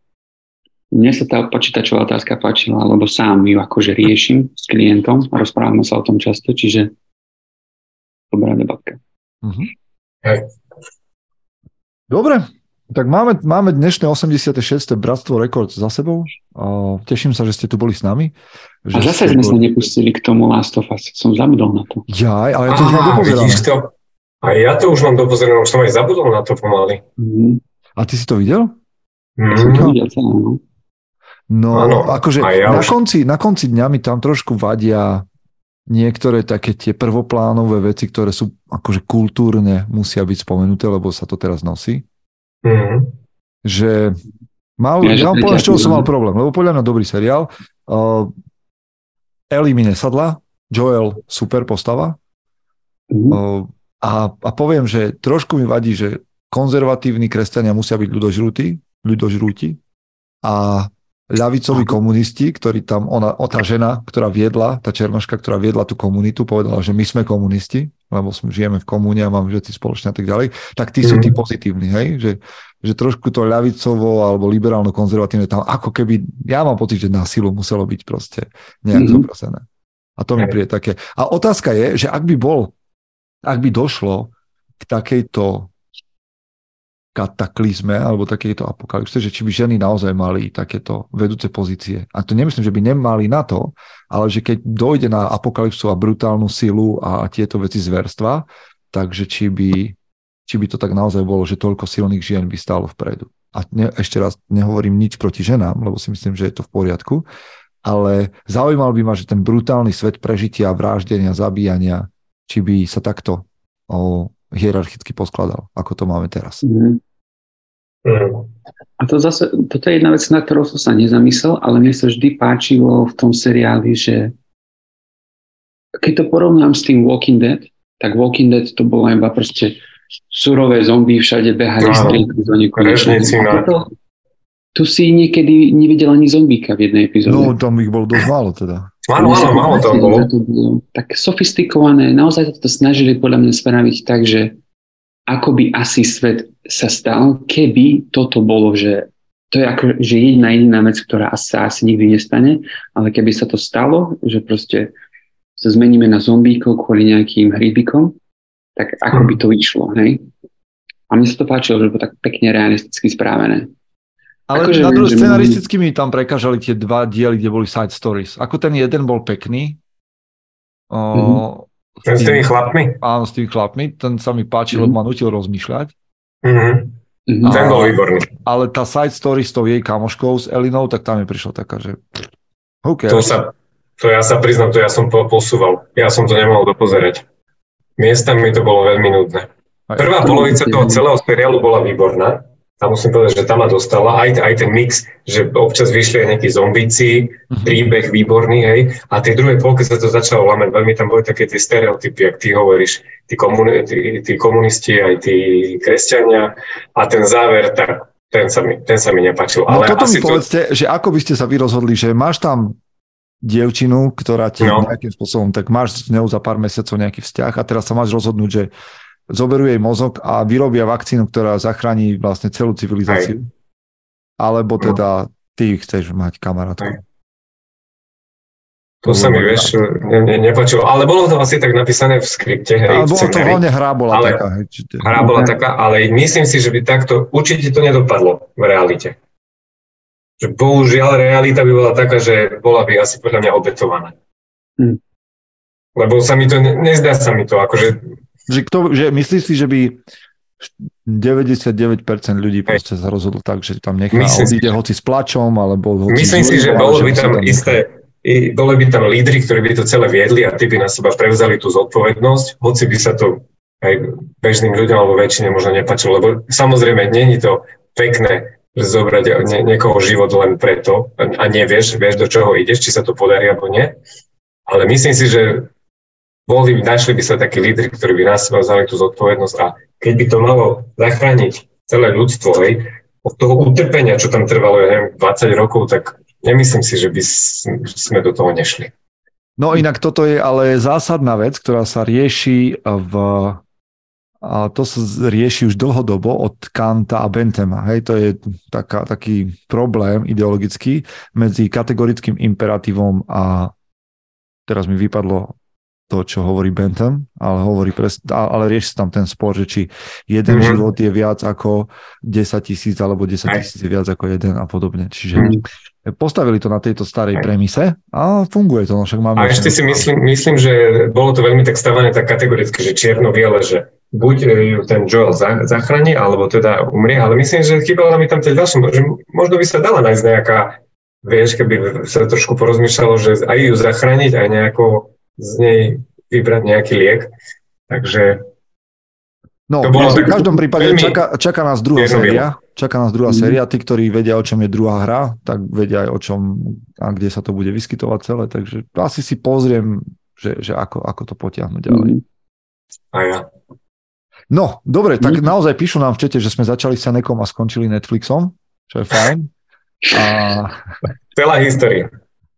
Speaker 3: Mne sa tá počítačová otázka páčila, lebo sám ju akože riešim s klientom a rozprávame sa o tom často, čiže dobrá debatka. Mm-hmm.
Speaker 1: Dobre, Tak máme, máme dnešné 86. Bratstvo Records za sebou. Uh, teším sa, že ste tu boli s nami.
Speaker 3: Že a zase sme boli... sa nepustili k tomu Last of Us. Som zabudol na to.
Speaker 1: Ja, ale ja to už mám.
Speaker 2: A ja to už mám dopozerané, už som aj zabudol na to pomaly. Mm.
Speaker 1: A ty si to videl?
Speaker 3: Mm. Ja som to videl celé, no.
Speaker 1: No, ano, akože ja na, už... konci, na konci dňa mi tam trošku vadia niektoré také tie prvoplánové veci, ktoré sú akože kultúrne musia byť spomenuté, lebo sa to teraz nosí. Mm-hmm. Že mal, ja, ja vám poviem, z čoho som mal problém, lebo podľa mňa dobrý seriál. Uh, Ellie mi nesadla, Joel super postava. Mm-hmm. Uh, a, a poviem, že trošku mi vadí, že konzervatívni kresťania musia byť ľudožrúti, ľudožrúti a ľavicoví komunisti, ktorí tam, ona, tá žena, ktorá viedla, tá černoška, ktorá viedla tú komunitu, povedala, že my sme komunisti, lebo sme, žijeme v komúne a máme všetci spoločne a tak ďalej, tak tí sú tí mhm. pozitívni, hej? Že, že trošku to ľavicovo alebo liberálno konzervatívne tam ako keby, ja mám pocit, že na silu muselo byť proste nejak mm. zoprosené. A to mi príde také. A otázka je, že ak by bol, ak by došlo k takejto kataklizme alebo takéto apokalypse, že či by ženy naozaj mali takéto vedúce pozície. A to nemyslím, že by nemali na to, ale že keď dojde na apokalypsu a brutálnu silu a tieto veci zverstva, takže či by, či by to tak naozaj bolo, že toľko silných žien by stálo vpredu. A ne, ešte raz nehovorím nič proti ženám, lebo si myslím, že je to v poriadku, ale zaujímal by ma, že ten brutálny svet prežitia, vraždenia, zabíjania, či by sa takto o, hierarchicky poskladal, ako to máme teraz. Mm.
Speaker 3: A to zase, toto je jedna vec, na ktorou som sa nezamyslel, ale mne sa vždy páčilo v tom seriáli, že keď to porovnám s tým Walking Dead, tak Walking Dead to bolo iba proste surové zombie, všade behali, striekli do nekonečne. Tu si niekedy nevidel ani zombíka v jednej epizóde.
Speaker 1: No, tam ich bolo dosť málo teda.
Speaker 2: Áno, áno, málo to bolo.
Speaker 3: Tak sofistikované, naozaj to snažili podľa mňa spraviť tak, že ako by asi svet sa stal, keby toto bolo, že to je ako, že jedna jediná vec, ktorá sa asi nikdy nestane, ale keby sa to stalo, že proste sa zmeníme na zombíkov kvôli nejakým hrybikom, tak ako by to vyšlo, hej? A mne sa to páčilo, že bolo tak pekne realisticky správené.
Speaker 1: Ale akože na druhé scenaristicky mi tam prekážali tie dva diely, kde boli side stories. Ako ten jeden bol pekný. O,
Speaker 2: mm-hmm. Ten s tými chlapmi?
Speaker 1: Áno, s tými chlapmi. Ten sa mi páčil, mm-hmm. lebo ma nutil rozmýšľať.
Speaker 2: Mm-hmm. Mm-hmm. Ten bol výborný.
Speaker 1: Ale tá side story s tou jej kamoškou, s Elinou, tak tam mi prišla taká, že
Speaker 2: okay. To sa, to ja sa priznám, to ja som posúval. Ja som to nemohol dopozerať. Miestami to bolo veľmi nudné. Prvá polovica toho celého seriálu bola výborná, a musím povedať, že tam ma dostala aj, aj ten mix, že občas vyšli aj nejakí zombici, uh-huh. príbeh výborný, hej, a tej druhej polke sa to začalo lamať, veľmi tam boli také tie stereotypy, ak ty hovoríš, tí, komuni- tí, tí komunisti, aj tí kresťania, a ten záver, tak ten sa mi, ten sa mi nepačil.
Speaker 1: No ale toto mi povedzte, to... že ako by ste sa vy rozhodli, že máš tam dievčinu, ktorá ti no. nejakým spôsobom, tak máš s ňou za pár mesiacov nejaký vzťah a teraz sa máš rozhodnúť, že zoberú jej mozog a vyrobia vakcínu, ktorá zachráni vlastne celú civilizáciu. Hej. Alebo no. teda ty chceš mať kamarátku.
Speaker 2: To, to sa mi, vieš, ne, ne, nepočul. Ale bolo to asi tak napísané v skripte. Hej,
Speaker 1: ale bolo to hlavne hra bola ale, taká. Hej, či
Speaker 2: hra bola taká, ale myslím si, že by takto, určite to nedopadlo v realite. Že bohužiaľ realita by bola taká, že bola by asi podľa mňa obetovaná. Hm. Lebo sa mi to, nezdá sa mi to, akože
Speaker 1: že, kto, že myslíš si, že by 99% ľudí proste sa rozhodlo tak, že tam nechá Myslím odíde si, hoci s plačom, alebo
Speaker 2: hoci Myslím si, že bolo by tam isté, i, boli by tam lídry, ktorí by to celé viedli a tí by na seba prevzali tú zodpovednosť, hoci by sa to aj bežným ľuďom alebo väčšine možno nepačilo, lebo samozrejme není to pekné zobrať nie, niekoho život len preto a nevieš, vieš, do čoho ideš, či sa to podarí alebo nie. Ale myslím si, že boli, našli by sa takí lídry, ktorí by nás vzali tú zodpovednosť a keď by to malo zachrániť celé ľudstvo, hej, od toho utrpenia, čo tam trvalo, ja neviem, 20 rokov, tak nemyslím si, že by sme do toho nešli.
Speaker 1: No inak toto je ale zásadná vec, ktorá sa rieši v a to sa rieši už dlhodobo od Kanta a Bentema. Hej, to je taká, taký problém ideologický medzi kategorickým imperatívom a teraz mi vypadlo to, čo hovorí Bentham, ale hovorí pres, ale rieši sa tam ten spor, že či jeden mm-hmm. život je viac ako 10 tisíc, alebo 10 tisíc je viac ako jeden a podobne. Čiže mm-hmm. postavili to na tejto starej Aj. premise a funguje to. No však máme
Speaker 2: a ešte si myslím, myslím, že bolo to veľmi tak stavané tak kategoricky, že čierno-biele, že buď ju ten Joel zachráni, alebo teda umrie, ale myslím, že chýbalo mi tam tie ďalšie, že možno by sa dala nájsť nejaká, vieš, keby sa trošku porozmýšľalo, že aj ju zachrániť, aj nejako z nej vybrať nejaký liek. Takže
Speaker 1: No, to bolo v každom prípade čaká, čaká nás druhá séria. Čaká nás druhá mm. séria. Tí, ktorí vedia, o čom je druhá hra, tak vedia aj o čom a kde sa to bude vyskytovať celé. Takže asi si pozriem, že, že ako, ako to potiahnuť ďalej. Mm.
Speaker 2: A ja.
Speaker 1: No, dobre, tak mm. naozaj píšu nám v čete, že sme začali s Senekom a skončili Netflixom, čo je fajn. A...
Speaker 2: Celá história.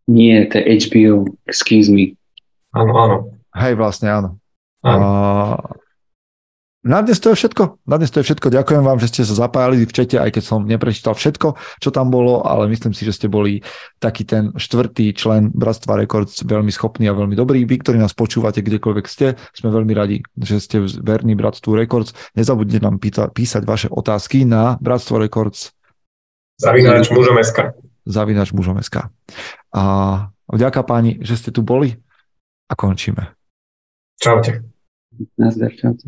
Speaker 3: Nie, to je HBO, excuse me.
Speaker 2: Áno, áno.
Speaker 1: Hej, vlastne áno. áno. A... Na dnes to je všetko. Na dnes to je všetko. Ďakujem vám, že ste sa zapájali v čete, aj keď som neprečítal všetko, čo tam bolo, ale myslím si, že ste boli taký ten štvrtý člen Bratstva Records, veľmi schopný a veľmi dobrý. Vy, ktorí nás počúvate kdekoľvek ste, sme veľmi radi, že ste verní Bratstvu Records. Nezabudnite nám pýta, písať vaše otázky na Bratstvo Records.
Speaker 2: Zavinač mužom.sk.
Speaker 1: Zavinač mužom.sk. A vďaka páni, že ste tu boli a končíme.
Speaker 2: Čaute.
Speaker 3: Nazdar, čaute.